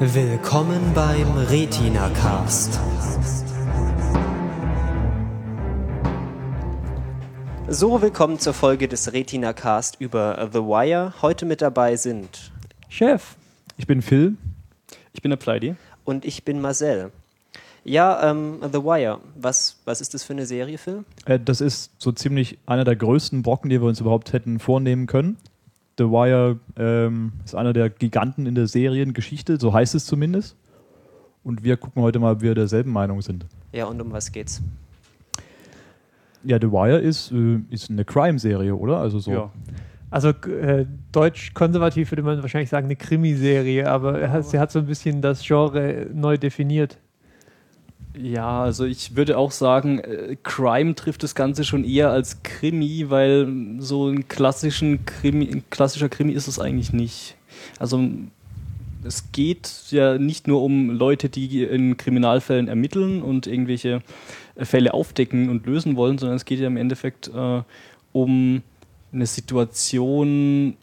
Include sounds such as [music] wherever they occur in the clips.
Willkommen beim Retina Cast. So, willkommen zur Folge des Retina Cast über The Wire. Heute mit dabei sind Chef. Ich bin Phil. Ich bin der Pleidi. Und ich bin Marcel. Ja, ähm, The Wire. Was, was ist das für eine Serie, Phil? Äh, das ist so ziemlich einer der größten Brocken, die wir uns überhaupt hätten vornehmen können. The Wire ähm, ist einer der Giganten in der Seriengeschichte, so heißt es zumindest. Und wir gucken heute mal, ob wir derselben Meinung sind. Ja, und um was geht's? Ja, The Wire ist, äh, ist eine Crime-Serie, oder? Also so. Ja. Also äh, deutsch konservativ würde man wahrscheinlich sagen eine Krimiserie, aber hat, sie hat so ein bisschen das Genre neu definiert. Ja, also ich würde auch sagen, äh, Crime trifft das Ganze schon eher als Krimi, weil so ein, klassischen Krimi, ein klassischer Krimi ist es eigentlich nicht. Also es geht ja nicht nur um Leute, die in Kriminalfällen ermitteln und irgendwelche äh, Fälle aufdecken und lösen wollen, sondern es geht ja im Endeffekt äh, um eine Situation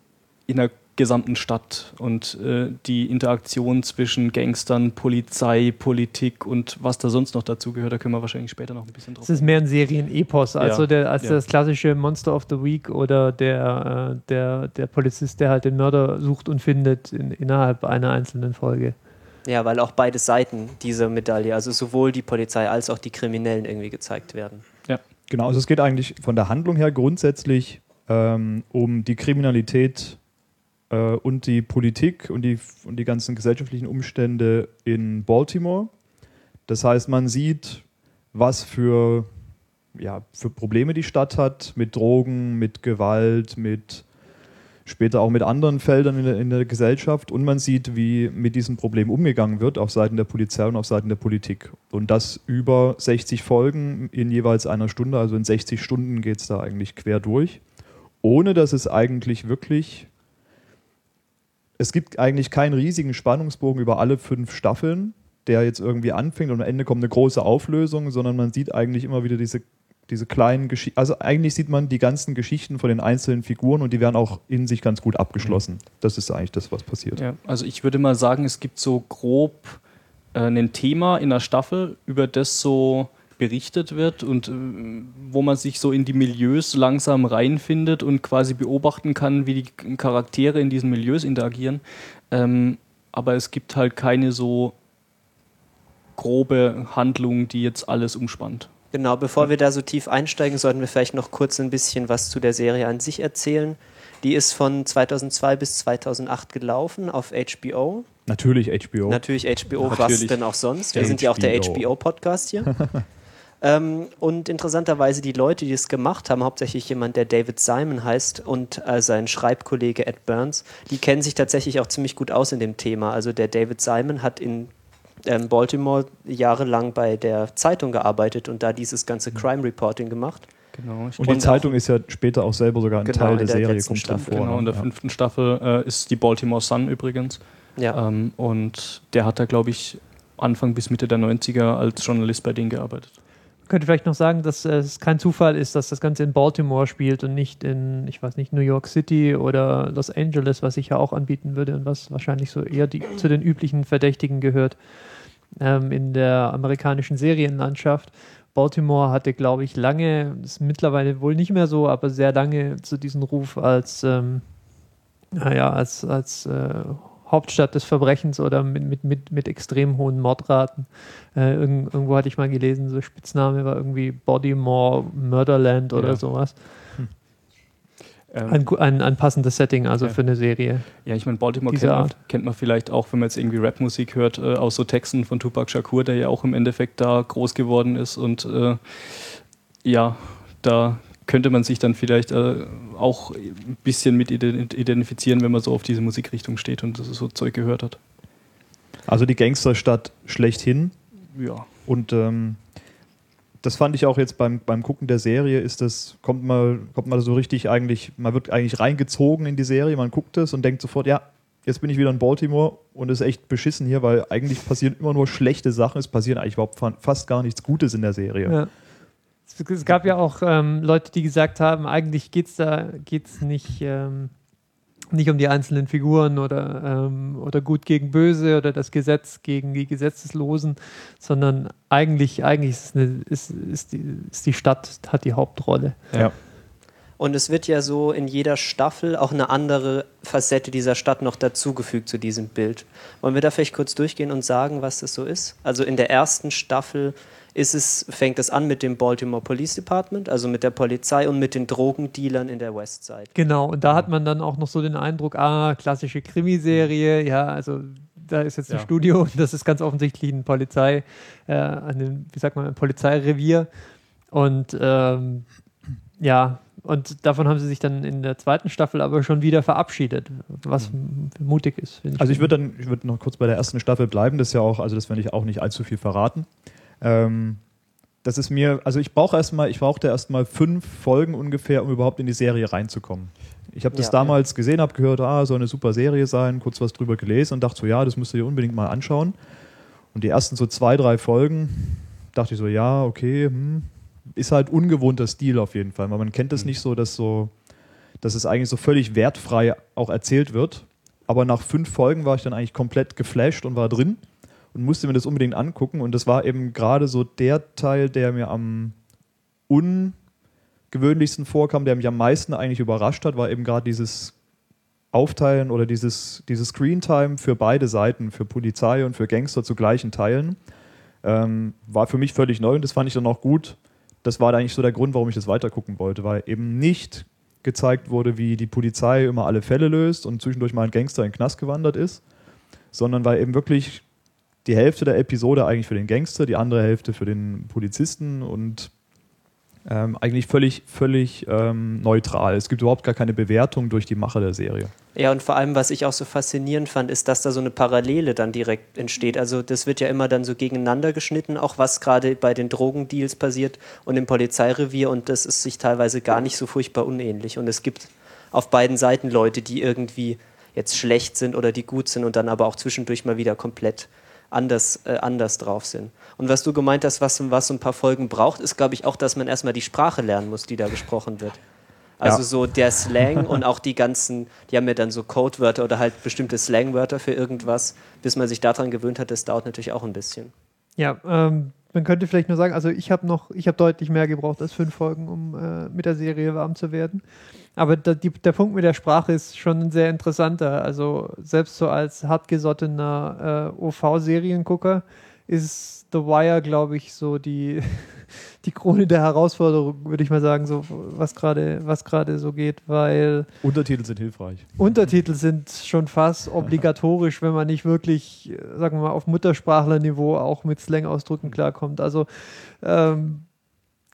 in einer gesamten Stadt und äh, die Interaktion zwischen Gangstern, Polizei, Politik und was da sonst noch dazu gehört, da können wir wahrscheinlich später noch ein bisschen drauf. Es ist mehr ein Serienepos, also ja, der, als ja. das klassische Monster of the Week oder der, äh, der, der Polizist, der halt den Mörder sucht und findet in, innerhalb einer einzelnen Folge. Ja, weil auch beide Seiten dieser Medaille, also sowohl die Polizei als auch die Kriminellen irgendwie gezeigt werden. Ja, genau. Also es geht eigentlich von der Handlung her grundsätzlich ähm, um die Kriminalität äh, und die Politik und die, und die ganzen gesellschaftlichen Umstände in Baltimore. Das heißt, man sieht, was für, ja, für Probleme die Stadt hat mit Drogen, mit Gewalt, mit später auch mit anderen Feldern in der, in der, Gesellschaft und man sieht, wie mit diesem Problem umgegangen wird auf Seiten der Polizei und auf Seiten der Politik. Und das über 60 Folgen in jeweils einer Stunde, also in 60 Stunden geht es da eigentlich quer durch, ohne dass es eigentlich wirklich es gibt eigentlich keinen riesigen Spannungsbogen über alle fünf Staffeln, der jetzt irgendwie anfängt und am Ende kommt eine große Auflösung, sondern man sieht eigentlich immer wieder diese, diese kleinen Geschichten. Also eigentlich sieht man die ganzen Geschichten von den einzelnen Figuren und die werden auch in sich ganz gut abgeschlossen. Mhm. Das ist eigentlich das, was passiert. Ja, also ich würde mal sagen, es gibt so grob äh, ein Thema in der Staffel, über das so berichtet wird und äh, wo man sich so in die Milieus langsam reinfindet und quasi beobachten kann, wie die Charaktere in diesen Milieus interagieren. Ähm, aber es gibt halt keine so grobe Handlung, die jetzt alles umspannt. Genau, bevor wir da so tief einsteigen, sollten wir vielleicht noch kurz ein bisschen was zu der Serie an sich erzählen. Die ist von 2002 bis 2008 gelaufen auf HBO. Natürlich HBO. Natürlich HBO, Natürlich. was denn auch sonst? Wir sind ja auch der HBO-Podcast hier. [laughs] Ähm, und interessanterweise die Leute, die es gemacht haben, hauptsächlich jemand, der David Simon heißt und äh, sein Schreibkollege Ed Burns, die kennen sich tatsächlich auch ziemlich gut aus in dem Thema. Also der David Simon hat in ähm, Baltimore jahrelang bei der Zeitung gearbeitet und da dieses ganze mhm. Crime Reporting gemacht. Genau. Und die Zeitung ist ja später auch selber sogar ein genau, Teil der, der Serie, kommt Staffel. vor. Genau, in der ja. fünften Staffel äh, ist die Baltimore Sun übrigens. Ja. Ähm, und der hat da, glaube ich, Anfang bis Mitte der 90er als Journalist bei denen gearbeitet könnte vielleicht noch sagen, dass es kein Zufall ist, dass das Ganze in Baltimore spielt und nicht in, ich weiß nicht, New York City oder Los Angeles, was ich ja auch anbieten würde und was wahrscheinlich so eher die, zu den üblichen Verdächtigen gehört ähm, in der amerikanischen Serienlandschaft. Baltimore hatte, glaube ich, lange, ist mittlerweile wohl nicht mehr so, aber sehr lange zu diesem Ruf als, ähm, naja, als, als äh, Hauptstadt des Verbrechens oder mit, mit, mit, mit extrem hohen Mordraten. Äh, irgend, irgendwo hatte ich mal gelesen, so Spitzname war irgendwie Bodymore Murderland oder ja. sowas. Hm. Ähm, ein, ein, ein, passendes Setting also ja. für eine Serie. Ja, ich meine, Baltimore kennt man, kennt man, vielleicht auch, wenn man jetzt irgendwie Rapmusik hört, äh, aus so Texten von Tupac Shakur, der ja auch im Endeffekt da groß geworden ist und äh, ja, da könnte man sich dann vielleicht äh, auch ein bisschen mit identifizieren, wenn man so auf diese Musikrichtung steht und das so Zeug gehört hat. Also die Gangsterstadt schlechthin. Ja. Und ähm, das fand ich auch jetzt beim, beim Gucken der Serie, ist das, kommt man, kommt man so richtig eigentlich, man wird eigentlich reingezogen in die Serie, man guckt es und denkt sofort, ja, jetzt bin ich wieder in Baltimore und es ist echt beschissen hier, weil eigentlich passieren immer nur schlechte Sachen, es passieren eigentlich überhaupt fast gar nichts Gutes in der Serie. Ja. Es gab ja auch ähm, Leute, die gesagt haben, eigentlich geht es da geht's nicht, ähm, nicht um die einzelnen Figuren oder, ähm, oder gut gegen böse oder das Gesetz gegen die Gesetzeslosen, sondern eigentlich, eigentlich ist, eine, ist, ist, die, ist die Stadt, hat die Hauptrolle. Ja. Und es wird ja so in jeder Staffel auch eine andere Facette dieser Stadt noch dazugefügt zu diesem Bild. Wollen wir da vielleicht kurz durchgehen und sagen, was das so ist? Also in der ersten Staffel ist es, fängt es an mit dem Baltimore Police Department, also mit der Polizei und mit den Drogendealern in der Westside. Genau, und da hat man dann auch noch so den Eindruck, ah, klassische Krimiserie, ja, also da ist jetzt ein ja. Studio [laughs] und das ist ganz offensichtlich ein Polizei, äh, ein, wie sagt man, ein Polizeirevier. Und ähm, ja, und davon haben sie sich dann in der zweiten Staffel aber schon wieder verabschiedet, was mhm. mutig ist. Ich also ich würde dann, ich würde noch kurz bei der ersten Staffel bleiben, das ist ja auch, also das werde ich auch nicht allzu viel verraten. Ähm, das ist mir, also ich brauche erstmal, ich brauchte erstmal fünf Folgen ungefähr, um überhaupt in die Serie reinzukommen. Ich habe das ja, damals ja. gesehen, habe gehört, ah, soll eine super Serie sein, kurz was drüber gelesen und dachte so, ja, das müsst ihr unbedingt mal anschauen. Und die ersten so zwei, drei Folgen dachte ich so, ja, okay, hm, ist halt ungewohnter Stil auf jeden Fall, weil man kennt es mhm. nicht so, dass so, dass es eigentlich so völlig wertfrei auch erzählt wird. Aber nach fünf Folgen war ich dann eigentlich komplett geflasht und war drin und musste mir das unbedingt angucken. Und das war eben gerade so der Teil, der mir am ungewöhnlichsten vorkam, der mich am meisten eigentlich überrascht hat, war eben gerade dieses Aufteilen oder dieses, dieses Screentime für beide Seiten, für Polizei und für Gangster zu gleichen Teilen. Ähm, war für mich völlig neu und das fand ich dann auch gut. Das war eigentlich so der Grund, warum ich das weitergucken wollte, weil eben nicht gezeigt wurde, wie die Polizei immer alle Fälle löst und zwischendurch mal ein Gangster in den Knast gewandert ist, sondern weil eben wirklich die Hälfte der Episode eigentlich für den Gangster, die andere Hälfte für den Polizisten und ähm, eigentlich völlig, völlig ähm, neutral. Es gibt überhaupt gar keine Bewertung durch die Macher der Serie. Ja, und vor allem, was ich auch so faszinierend fand, ist, dass da so eine Parallele dann direkt entsteht. Also das wird ja immer dann so gegeneinander geschnitten, auch was gerade bei den Drogendeals passiert und im Polizeirevier und das ist sich teilweise gar nicht so furchtbar unähnlich. Und es gibt auf beiden Seiten Leute, die irgendwie jetzt schlecht sind oder die gut sind und dann aber auch zwischendurch mal wieder komplett anders, äh, anders drauf sind. Und was du gemeint hast, was, was so ein paar Folgen braucht, ist, glaube ich, auch, dass man erstmal die Sprache lernen muss, die da gesprochen wird. Also ja. so der Slang und auch die ganzen, die haben ja dann so Codewörter oder halt bestimmte Slangwörter für irgendwas, bis man sich daran gewöhnt hat, das dauert natürlich auch ein bisschen. Ja, ähm, man könnte vielleicht nur sagen, also ich habe noch, ich habe deutlich mehr gebraucht als fünf Folgen, um äh, mit der Serie warm zu werden. Aber da, die, der Punkt mit der Sprache ist schon ein sehr interessanter. Also selbst so als hartgesottener äh, OV-Seriengucker ist The Wire, glaube ich, so die, [laughs] die Krone der Herausforderung, würde ich mal sagen, so was gerade was gerade so geht, weil Untertitel sind hilfreich. Untertitel sind schon fast obligatorisch, wenn man nicht wirklich, sagen wir mal, auf Muttersprachlerniveau auch mit Slang-Ausdrücken klarkommt. Also ähm,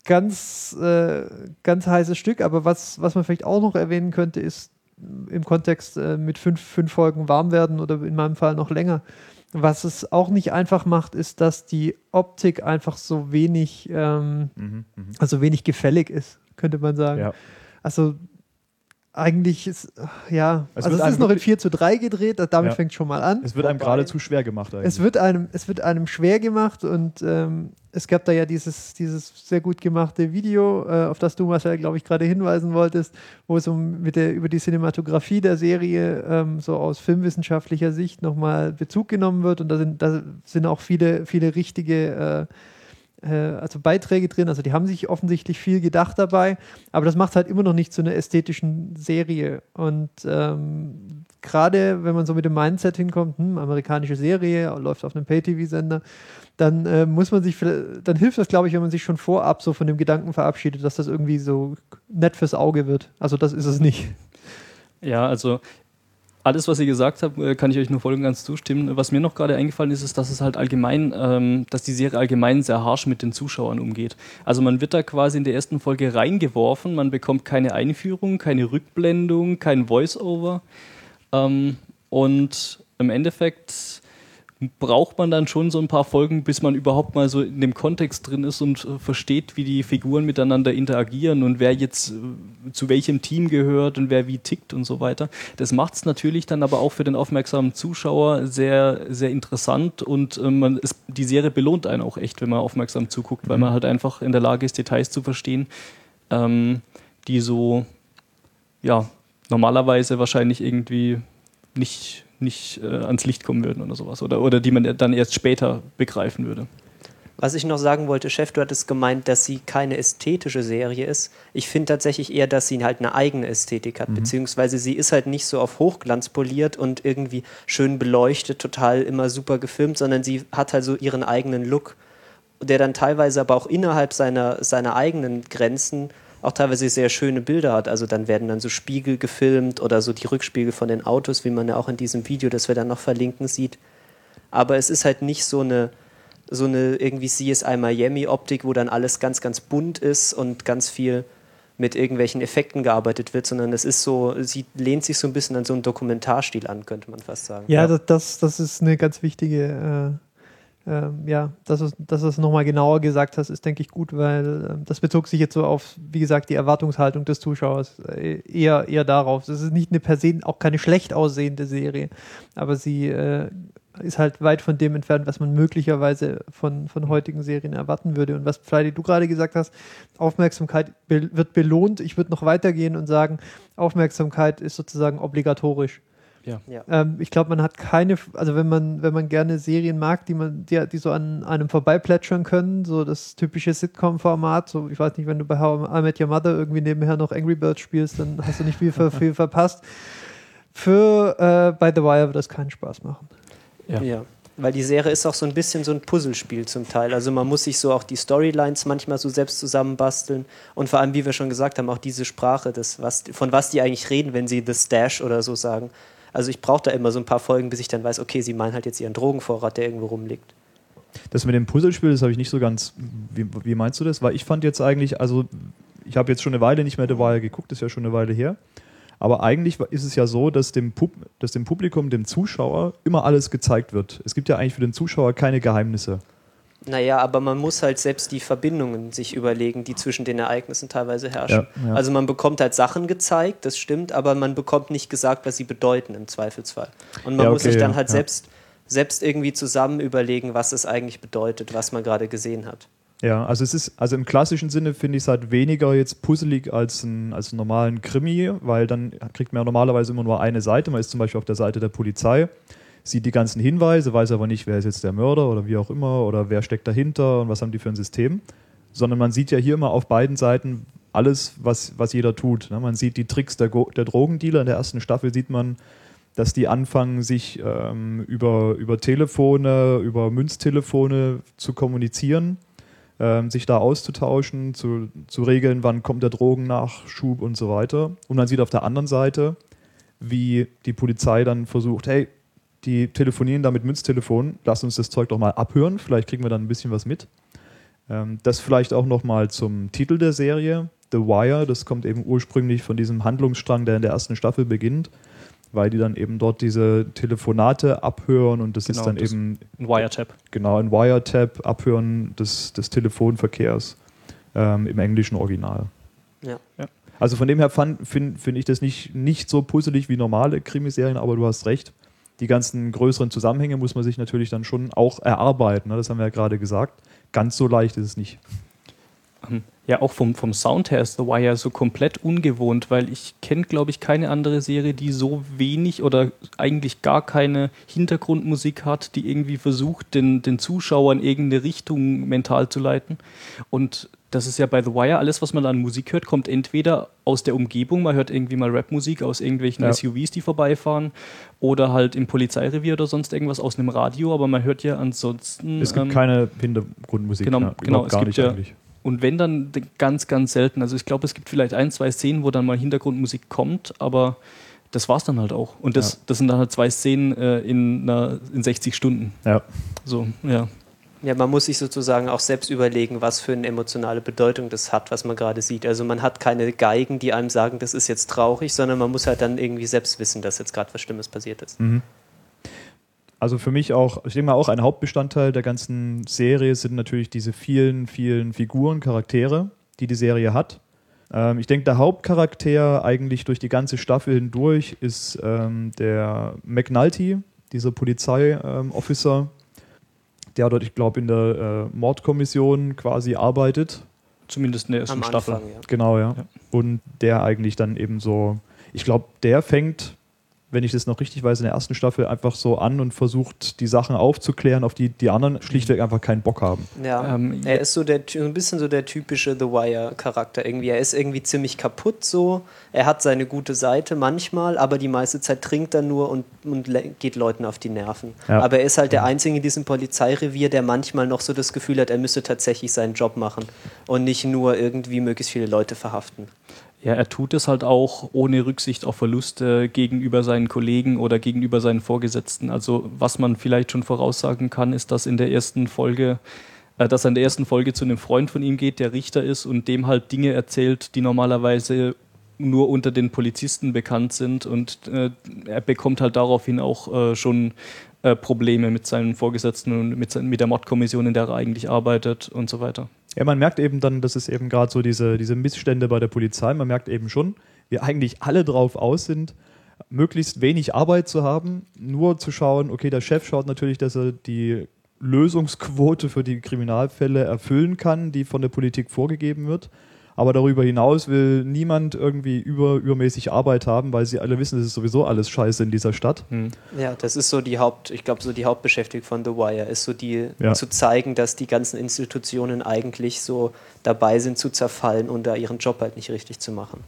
ganz, äh, ganz heißes Stück. Aber was, was man vielleicht auch noch erwähnen könnte, ist im Kontext äh, mit fünf, fünf Folgen warm werden oder in meinem Fall noch länger. Was es auch nicht einfach macht, ist, dass die Optik einfach so wenig, ähm, mhm, mh. also wenig gefällig ist, könnte man sagen. Ja. Also eigentlich ist, ja, es also es ist noch in 4 zu 3 gedreht, damit ja. fängt schon mal an. Es wird einem geradezu schwer gemacht eigentlich. Es wird einem, es wird einem schwer gemacht und ähm, es gab da ja dieses, dieses sehr gut gemachte Video, äh, auf das du, Marcel, glaube ich, gerade hinweisen wolltest, wo es um mit der, über die Cinematografie der Serie ähm, so aus filmwissenschaftlicher Sicht nochmal Bezug genommen wird und da sind, da sind auch viele, viele richtige äh, äh, also Beiträge drin. Also die haben sich offensichtlich viel gedacht dabei, aber das macht halt immer noch nicht zu einer ästhetischen Serie. Und ähm, gerade wenn man so mit dem Mindset hinkommt, hm, amerikanische Serie, läuft auf einem Pay-TV-Sender, dann äh, muss man sich, dann hilft das, glaube ich, wenn man sich schon vorab so von dem Gedanken verabschiedet, dass das irgendwie so nett fürs Auge wird. Also das ist es nicht. Ja, also alles, was ihr gesagt habt, äh, kann ich euch nur voll und ganz zustimmen. Was mir noch gerade eingefallen ist, ist, dass es halt allgemein, ähm, dass die Serie allgemein sehr harsch mit den Zuschauern umgeht. Also man wird da quasi in der ersten Folge reingeworfen, man bekommt keine Einführung, keine Rückblendung, kein Voice-Over. Ähm, und im Endeffekt braucht man dann schon so ein paar Folgen, bis man überhaupt mal so in dem Kontext drin ist und äh, versteht, wie die Figuren miteinander interagieren und wer jetzt äh, zu welchem Team gehört und wer wie tickt und so weiter. Das macht es natürlich dann aber auch für den aufmerksamen Zuschauer sehr, sehr interessant und äh, man, es, die Serie belohnt einen auch echt, wenn man aufmerksam zuguckt, weil mhm. man halt einfach in der Lage ist, Details zu verstehen, ähm, die so, ja, normalerweise wahrscheinlich irgendwie nicht, nicht äh, ans Licht kommen würden oder sowas. Oder, oder die man dann erst später begreifen würde. Was ich noch sagen wollte, Chef, du hattest gemeint, dass sie keine ästhetische Serie ist. Ich finde tatsächlich eher, dass sie halt eine eigene Ästhetik hat, mhm. beziehungsweise sie ist halt nicht so auf Hochglanz poliert und irgendwie schön beleuchtet, total immer super gefilmt, sondern sie hat halt so ihren eigenen Look, der dann teilweise aber auch innerhalb seiner, seiner eigenen Grenzen auch teilweise sehr schöne Bilder hat. Also dann werden dann so Spiegel gefilmt oder so die Rückspiegel von den Autos, wie man ja auch in diesem Video, das wir dann noch verlinken, sieht. Aber es ist halt nicht so eine so eine irgendwie CSI Miami-Optik, wo dann alles ganz, ganz bunt ist und ganz viel mit irgendwelchen Effekten gearbeitet wird, sondern es ist so, sie lehnt sich so ein bisschen an so einen Dokumentarstil an, könnte man fast sagen. Ja, ja. Das, das ist eine ganz wichtige, äh, äh, ja, dass du es nochmal genauer gesagt hast, ist, denke ich, gut, weil äh, das bezog sich jetzt so auf, wie gesagt, die Erwartungshaltung des Zuschauers, äh, eher, eher darauf. Es ist nicht eine per se, auch keine schlecht aussehende Serie, aber sie äh, ist halt weit von dem entfernt, was man möglicherweise von, von heutigen Serien erwarten würde. Und was, Friday, du gerade gesagt hast, Aufmerksamkeit be wird belohnt. Ich würde noch weitergehen und sagen, Aufmerksamkeit ist sozusagen obligatorisch. Ja. Ähm, ich glaube, man hat keine, also wenn man, wenn man gerne Serien mag, die man, die, die so an einem vorbeiplätschern können, so das typische Sitcom-Format, so ich weiß nicht, wenn du bei How I Met Your Mother irgendwie nebenher noch Angry Birds spielst, dann hast du nicht viel, [laughs] viel verpasst. Für äh, bei The Wire wird das keinen Spaß machen. Ja. ja. Weil die Serie ist auch so ein bisschen so ein Puzzlespiel zum Teil. Also man muss sich so auch die Storylines manchmal so selbst zusammenbasteln. Und vor allem, wie wir schon gesagt haben, auch diese Sprache, das, was, von was die eigentlich reden, wenn sie The Stash oder so sagen. Also ich brauche da immer so ein paar Folgen, bis ich dann weiß, okay, sie meinen halt jetzt ihren Drogenvorrat, der irgendwo rumliegt. Das mit dem Puzzlespiel, das habe ich nicht so ganz. Wie, wie, meinst du das? Weil ich fand jetzt eigentlich, also ich habe jetzt schon eine Weile nicht mehr The Wire geguckt, ist ja schon eine Weile her. Aber eigentlich ist es ja so, dass dem, Pub dass dem Publikum, dem Zuschauer immer alles gezeigt wird. Es gibt ja eigentlich für den Zuschauer keine Geheimnisse. Naja, aber man muss halt selbst die Verbindungen sich überlegen, die zwischen den Ereignissen teilweise herrschen. Ja, ja. Also man bekommt halt Sachen gezeigt, das stimmt, aber man bekommt nicht gesagt, was sie bedeuten im Zweifelsfall. Und man ja, okay, muss sich dann halt selbst, selbst irgendwie zusammen überlegen, was es eigentlich bedeutet, was man gerade gesehen hat. Ja, also es ist, also im klassischen Sinne finde ich es halt weniger jetzt puzzelig als ein, als einen normalen Krimi, weil dann kriegt man ja normalerweise immer nur eine Seite. Man ist zum Beispiel auf der Seite der Polizei, sieht die ganzen Hinweise, weiß aber nicht, wer ist jetzt der Mörder oder wie auch immer oder wer steckt dahinter und was haben die für ein System. Sondern man sieht ja hier immer auf beiden Seiten alles, was, was jeder tut. Ne? Man sieht die Tricks der, der Drogendealer. In der ersten Staffel sieht man, dass die anfangen, sich ähm, über, über Telefone, über Münztelefone zu kommunizieren ähm, sich da auszutauschen, zu, zu regeln, wann kommt der Drogennachschub und so weiter. Und man sieht auf der anderen Seite, wie die Polizei dann versucht, hey, die telefonieren da mit Münztelefon, lass uns das Zeug doch mal abhören, vielleicht kriegen wir dann ein bisschen was mit. Ähm, das vielleicht auch nochmal zum Titel der Serie, The Wire, das kommt eben ursprünglich von diesem Handlungsstrang, der in der ersten Staffel beginnt weil die dann eben dort diese Telefonate abhören und das genau, ist dann das eben ein Wiretap. Genau, ein Wiretap, Abhören des, des Telefonverkehrs ähm, im englischen Original. Ja. ja. Also von dem her finde find ich das nicht, nicht so puzzelig wie normale Krimiserien, aber du hast recht. Die ganzen größeren Zusammenhänge muss man sich natürlich dann schon auch erarbeiten. Ne? Das haben wir ja gerade gesagt. Ganz so leicht ist es nicht. Ähm, ja auch vom, vom Sound her ist The Wire so komplett ungewohnt, weil ich kenne, glaube ich, keine andere Serie, die so wenig oder eigentlich gar keine Hintergrundmusik hat, die irgendwie versucht, den, den Zuschauer in irgendeine Richtung mental zu leiten. Und das ist ja bei The Wire, alles, was man an Musik hört, kommt entweder aus der Umgebung, man hört irgendwie mal Rapmusik aus irgendwelchen ja. SUVs, die vorbeifahren, oder halt im Polizeirevier oder sonst irgendwas aus einem Radio, aber man hört ja ansonsten. Es gibt ähm, keine Hintergrundmusik. Genau, ja, genau es gibt ja, eigentlich. Und wenn dann ganz, ganz selten. Also ich glaube, es gibt vielleicht ein, zwei Szenen, wo dann mal Hintergrundmusik kommt, aber das war es dann halt auch. Und das, ja. das sind dann halt zwei Szenen äh, in, einer, in 60 Stunden. Ja. So, ja. Ja, man muss sich sozusagen auch selbst überlegen, was für eine emotionale Bedeutung das hat, was man gerade sieht. Also man hat keine Geigen, die einem sagen, das ist jetzt traurig, sondern man muss halt dann irgendwie selbst wissen, dass jetzt gerade was Schlimmes passiert ist. Mhm. Also für mich auch, ich denke mal auch ein Hauptbestandteil der ganzen Serie sind natürlich diese vielen, vielen Figuren, Charaktere, die die Serie hat. Ähm, ich denke, der Hauptcharakter eigentlich durch die ganze Staffel hindurch ist ähm, der McNulty, dieser Polizeiofficer, ähm, der dort, ich glaube, in der äh, Mordkommission quasi arbeitet. Zumindest in der ersten Staffel. Anfang, ja. Genau, ja. ja. Und der eigentlich dann eben so ich glaube, der fängt wenn ich das noch richtig weiß, in der ersten Staffel einfach so an und versucht, die Sachen aufzuklären, auf die die anderen schlichtweg einfach keinen Bock haben. Ja, ähm, er ist so der, ein bisschen so der typische The Wire-Charakter irgendwie. Er ist irgendwie ziemlich kaputt so. Er hat seine gute Seite manchmal, aber die meiste Zeit trinkt er nur und, und geht Leuten auf die Nerven. Ja. Aber er ist halt der Einzige in diesem Polizeirevier, der manchmal noch so das Gefühl hat, er müsse tatsächlich seinen Job machen und nicht nur irgendwie möglichst viele Leute verhaften. Ja, er tut es halt auch ohne Rücksicht auf Verluste gegenüber seinen Kollegen oder gegenüber seinen Vorgesetzten. Also was man vielleicht schon voraussagen kann, ist, dass in der ersten Folge, äh, dass er in der ersten Folge zu einem Freund von ihm geht, der Richter ist und dem halt Dinge erzählt, die normalerweise nur unter den Polizisten bekannt sind und äh, er bekommt halt daraufhin auch äh, schon äh, Probleme mit seinen Vorgesetzten und mit, mit der Mordkommission, in der er eigentlich arbeitet und so weiter. Ja, man merkt eben dann, das ist eben gerade so diese, diese Missstände bei der Polizei. Man merkt eben schon, wie eigentlich alle drauf aus sind, möglichst wenig Arbeit zu haben, nur zu schauen, okay, der Chef schaut natürlich, dass er die Lösungsquote für die Kriminalfälle erfüllen kann, die von der Politik vorgegeben wird. Aber darüber hinaus will niemand irgendwie über, übermäßig Arbeit haben, weil sie alle wissen, es ist sowieso alles scheiße in dieser Stadt. Hm. Ja, das ist so die Haupt, ich glaube, so die Hauptbeschäftigung von The Wire, ist so die ja. zu zeigen, dass die ganzen Institutionen eigentlich so dabei sind zu zerfallen und da ihren Job halt nicht richtig zu machen.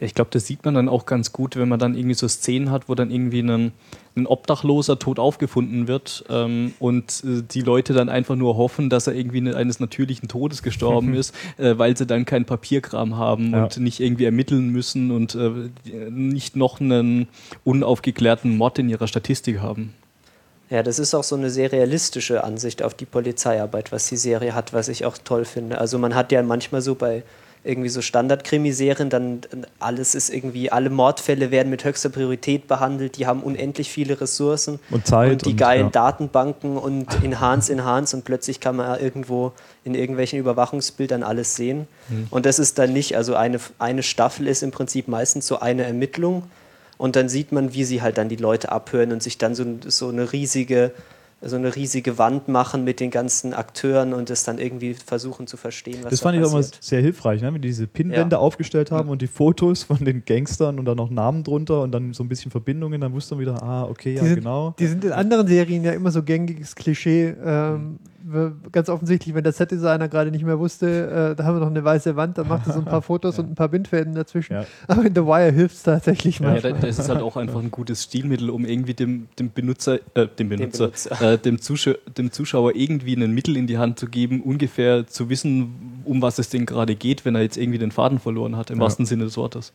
Ich glaube, das sieht man dann auch ganz gut, wenn man dann irgendwie so Szenen hat, wo dann irgendwie ein, ein Obdachloser tot aufgefunden wird ähm, und äh, die Leute dann einfach nur hoffen, dass er irgendwie ne, eines natürlichen Todes gestorben [laughs] ist, äh, weil sie dann keinen Papierkram haben ja. und nicht irgendwie ermitteln müssen und äh, nicht noch einen unaufgeklärten Mord in ihrer Statistik haben. Ja, das ist auch so eine sehr realistische Ansicht auf die Polizeiarbeit, was die Serie hat, was ich auch toll finde. Also man hat ja manchmal so bei irgendwie so Standardkrimiserien, dann alles ist irgendwie, alle Mordfälle werden mit höchster Priorität behandelt, die haben unendlich viele Ressourcen und Zeit und die und, geilen ja. Datenbanken und [laughs] Enhance, Enhance und plötzlich kann man irgendwo in irgendwelchen Überwachungsbildern alles sehen. Mhm. Und das ist dann nicht, also eine, eine Staffel ist im Prinzip meistens so eine Ermittlung und dann sieht man, wie sie halt dann die Leute abhören und sich dann so, so eine riesige so eine riesige Wand machen mit den ganzen Akteuren und es dann irgendwie versuchen zu verstehen, was Das fand da ich auch mal sehr hilfreich, ne? wenn die diese Pinwände ja. aufgestellt haben und die Fotos von den Gangstern und dann noch Namen drunter und dann so ein bisschen Verbindungen, dann wusste man wieder, ah, okay, ja, die sind, genau. Die sind in anderen Serien ja immer so gängiges Klischee. Ähm, ganz offensichtlich, wenn der Set-Designer gerade nicht mehr wusste, äh, da haben wir noch eine weiße Wand, dann macht er so ein paar [laughs] Fotos ja. und ein paar Bindfäden dazwischen. Ja. Aber in The Wire hilft es tatsächlich mal. Ja, das ist halt auch einfach ein gutes Stilmittel, um irgendwie dem, dem Benutzer, äh, dem Benutzer, dem, Benutzer. Äh, dem, Zuschauer, dem Zuschauer irgendwie ein Mittel in die Hand zu geben, ungefähr zu wissen, um was es denn gerade geht, wenn er jetzt irgendwie den Faden verloren hat, im ja. wahrsten Sinne des Wortes.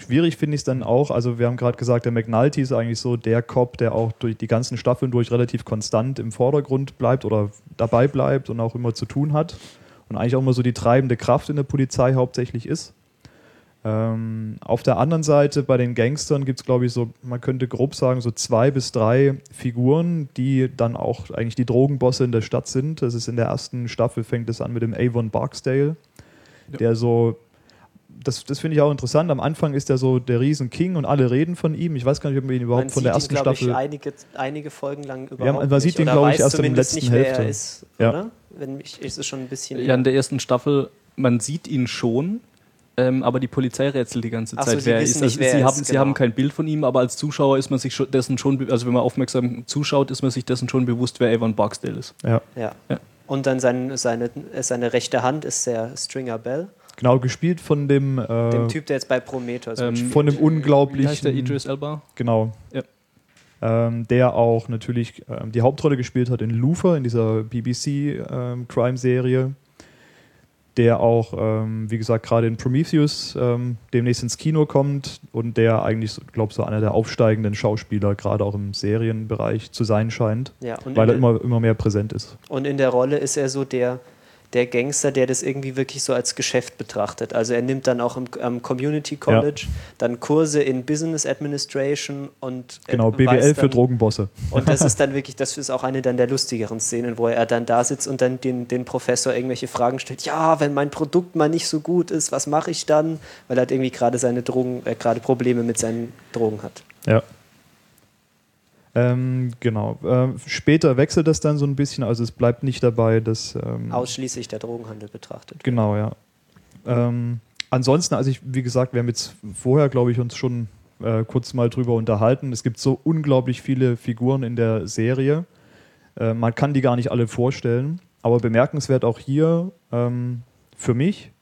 Schwierig finde ich es dann auch, also wir haben gerade gesagt, der McNulty ist eigentlich so der Cop, der auch durch die ganzen Staffeln durch relativ konstant im Vordergrund bleibt oder dabei bleibt und auch immer zu tun hat und eigentlich auch immer so die treibende Kraft in der Polizei hauptsächlich ist. Ähm, auf der anderen Seite bei den Gangstern gibt es, glaube ich, so, man könnte grob sagen, so zwei bis drei Figuren, die dann auch eigentlich die Drogenbosse in der Stadt sind. Das ist in der ersten Staffel fängt es an mit dem Avon Barksdale, ja. der so das, das finde ich auch interessant. Am Anfang ist er so der Riesen-King und alle reden von ihm. Ich weiß gar nicht, ob man ihn überhaupt man von der ersten ihn, Staffel. Ich, einige, einige Folgen lang überhaupt ja, man sieht ihn, glaube ich, erst in der letzten nicht, Hälfte. Ist, ja. Wenn ich, ist es schon ein bisschen. Ja, in der ersten Staffel, man sieht ihn schon. Ähm, aber die Polizei rätselt die ganze Zeit, so, wer er ist. Also, wer sie, ist, haben, genau. sie haben kein Bild von ihm, aber als Zuschauer ist man sich schon dessen schon, also wenn man aufmerksam zuschaut, ist man sich dessen schon bewusst, wer Evan Barksdale ist. Ja. ja. ja. Und dann sein, seine, seine rechte Hand ist der Stringer Bell. Genau, gespielt von dem. Äh, dem Typ, der jetzt bei Prometheus ähm, Von dem unglaublichen. Wie heißt der Idris Elba? Genau. Ja. Ähm, der auch natürlich ähm, die Hauptrolle gespielt hat in Luther, in dieser BBC-Crime-Serie. Ähm, der auch, ähm, wie gesagt, gerade in Prometheus ähm, demnächst ins Kino kommt und der eigentlich, glaube ich, so einer der aufsteigenden Schauspieler, gerade auch im Serienbereich, zu sein scheint, ja, weil er immer, immer mehr präsent ist. Und in der Rolle ist er so der der Gangster, der das irgendwie wirklich so als Geschäft betrachtet. Also er nimmt dann auch im, am Community College ja. dann Kurse in Business Administration und genau BWL für Drogenbosse. Und das ist [laughs] dann wirklich, das ist auch eine dann der lustigeren Szenen, wo er dann da sitzt und dann den, den Professor irgendwelche Fragen stellt. Ja, wenn mein Produkt mal nicht so gut ist, was mache ich dann? Weil er halt irgendwie gerade seine Drogen, äh, gerade Probleme mit seinen Drogen hat. Ja. Ähm, genau. Ähm, später wechselt das dann so ein bisschen, also es bleibt nicht dabei, dass. Ähm, Ausschließlich der Drogenhandel betrachtet. Genau, ja. Ähm, ansonsten, also ich, wie gesagt, wir haben jetzt vorher, glaube ich, uns schon äh, kurz mal drüber unterhalten. Es gibt so unglaublich viele Figuren in der Serie. Äh, man kann die gar nicht alle vorstellen. Aber bemerkenswert auch hier ähm, für mich,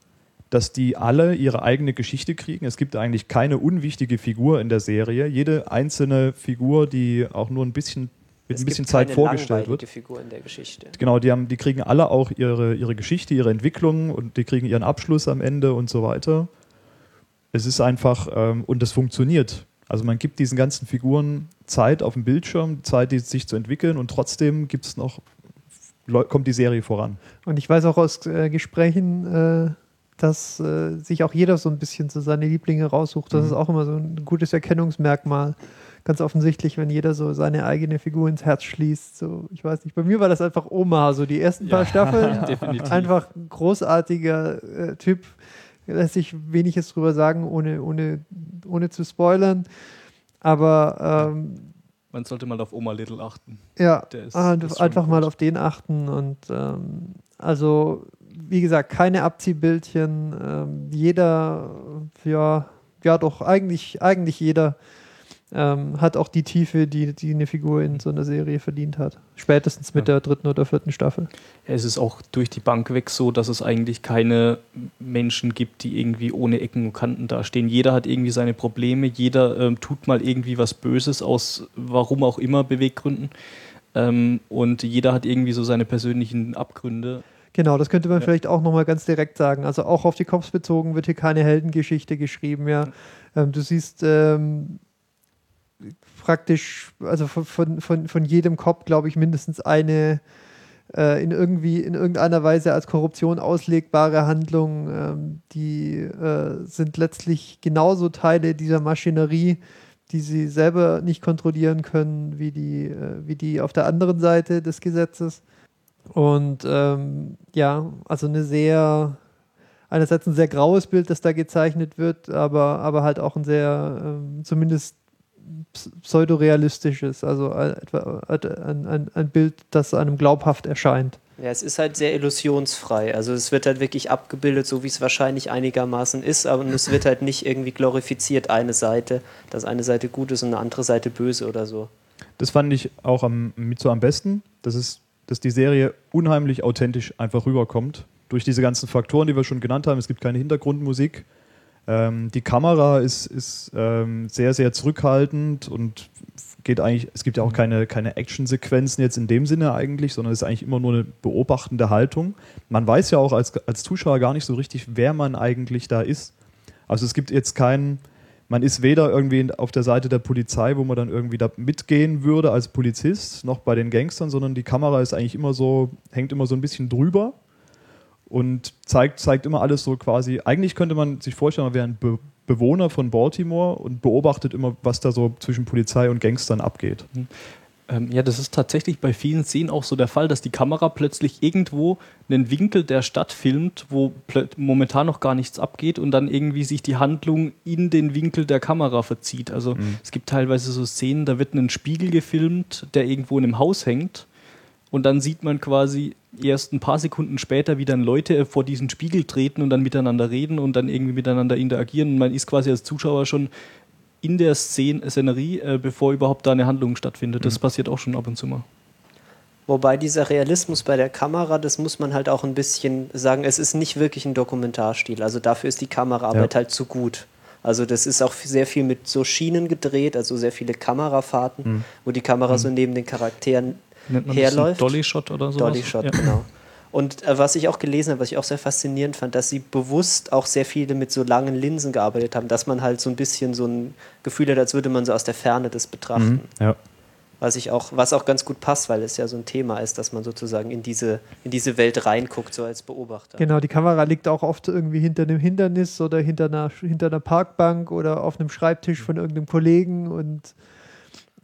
dass die alle ihre eigene Geschichte kriegen. Es gibt eigentlich keine unwichtige Figur in der Serie. Jede einzelne Figur, die auch nur ein bisschen mit es ein bisschen Zeit vorgestellt wird. Figur in der Geschichte. Genau, die, haben, die kriegen alle auch ihre, ihre Geschichte, ihre Entwicklung und die kriegen ihren Abschluss am Ende und so weiter. Es ist einfach, ähm, und das funktioniert. Also man gibt diesen ganzen Figuren Zeit auf dem Bildschirm, Zeit, die sich zu entwickeln und trotzdem gibt es noch, kommt die Serie voran. Und ich weiß auch aus äh, Gesprächen, äh dass äh, sich auch jeder so ein bisschen so seine Lieblinge raussucht. Das mhm. ist auch immer so ein gutes Erkennungsmerkmal. Ganz offensichtlich, wenn jeder so seine eigene Figur ins Herz schließt. So, ich weiß nicht, bei mir war das einfach Oma, so die ersten ja, paar [laughs] Staffeln. Definitiv. Einfach ein großartiger äh, Typ. Lässt sich weniges drüber sagen, ohne, ohne, ohne zu spoilern. Aber ähm, man sollte mal auf Oma Little achten. Ja, ist, einfach mal auf den achten und ähm, also wie gesagt, keine Abziehbildchen. Ähm, jeder, ja, ja doch, eigentlich, eigentlich jeder ähm, hat auch die Tiefe, die, die eine Figur in so einer Serie verdient hat. Spätestens mit ja. der dritten oder vierten Staffel. Es ist auch durch die Bank weg so, dass es eigentlich keine Menschen gibt, die irgendwie ohne Ecken und Kanten dastehen. Jeder hat irgendwie seine Probleme, jeder ähm, tut mal irgendwie was Böses aus warum auch immer Beweggründen. Ähm, und jeder hat irgendwie so seine persönlichen Abgründe. Genau, das könnte man ja. vielleicht auch nochmal ganz direkt sagen. Also auch auf die Cops bezogen wird hier keine Heldengeschichte geschrieben. Ja. Ähm, du siehst ähm, praktisch, also von, von, von jedem Cop, glaube ich, mindestens eine äh, in irgendwie in irgendeiner Weise als Korruption auslegbare Handlung. Ähm, die äh, sind letztlich genauso Teile dieser Maschinerie, die sie selber nicht kontrollieren können, wie die, äh, wie die auf der anderen Seite des Gesetzes. Und ähm, ja, also eine sehr, einerseits ein sehr graues Bild, das da gezeichnet wird, aber, aber halt auch ein sehr, ähm, zumindest pseudorealistisches, also ein, ein, ein Bild, das einem glaubhaft erscheint. Ja, es ist halt sehr illusionsfrei. Also es wird halt wirklich abgebildet, so wie es wahrscheinlich einigermaßen ist, aber es wird halt nicht irgendwie glorifiziert, eine Seite, dass eine Seite gut ist und eine andere Seite böse oder so. Das fand ich auch am, mit so am besten. Das ist dass die Serie unheimlich authentisch einfach rüberkommt. Durch diese ganzen Faktoren, die wir schon genannt haben. Es gibt keine Hintergrundmusik. Ähm, die Kamera ist, ist ähm, sehr, sehr zurückhaltend und geht eigentlich, es gibt ja auch keine, keine Actionsequenzen jetzt in dem Sinne eigentlich, sondern es ist eigentlich immer nur eine beobachtende Haltung. Man weiß ja auch als, als Zuschauer gar nicht so richtig, wer man eigentlich da ist. Also es gibt jetzt keinen man ist weder irgendwie auf der Seite der Polizei, wo man dann irgendwie da mitgehen würde als Polizist, noch bei den Gangstern, sondern die Kamera ist eigentlich immer so, hängt immer so ein bisschen drüber und zeigt, zeigt immer alles so quasi. Eigentlich könnte man sich vorstellen, man wäre ein Be Bewohner von Baltimore und beobachtet immer, was da so zwischen Polizei und Gangstern abgeht. Ähm, ja, das ist tatsächlich bei vielen Szenen auch so der Fall, dass die Kamera plötzlich irgendwo einen Winkel der Stadt filmt, wo momentan noch gar nichts abgeht und dann irgendwie sich die Handlung in den Winkel der Kamera verzieht. Also mhm. es gibt teilweise so Szenen, da wird ein Spiegel gefilmt, der irgendwo in einem Haus hängt und dann sieht man quasi erst ein paar Sekunden später, wie dann Leute vor diesen Spiegel treten und dann miteinander reden und dann irgendwie miteinander interagieren. Und man ist quasi als Zuschauer schon in der Szen Szenerie, äh, bevor überhaupt da eine Handlung stattfindet. Das mhm. passiert auch schon ab und zu mal. Wobei dieser Realismus bei der Kamera, das muss man halt auch ein bisschen sagen, es ist nicht wirklich ein Dokumentarstil. Also dafür ist die Kameraarbeit ja. halt zu gut. Also das ist auch sehr viel mit so Schienen gedreht, also sehr viele Kamerafahrten, mhm. wo die Kamera mhm. so neben den Charakteren Nennt man herläuft. Dolly Shot oder so. Dolly Shot, ja. genau. Und äh, was ich auch gelesen habe, was ich auch sehr faszinierend fand, dass sie bewusst auch sehr viele mit so langen Linsen gearbeitet haben, dass man halt so ein bisschen so ein Gefühl hat, als würde man so aus der Ferne das betrachten. Mhm, ja. Was, ich auch, was auch ganz gut passt, weil es ja so ein Thema ist, dass man sozusagen in diese, in diese Welt reinguckt, so als Beobachter. Genau, die Kamera liegt auch oft irgendwie hinter einem Hindernis oder hinter einer, hinter einer Parkbank oder auf einem Schreibtisch von irgendeinem Kollegen und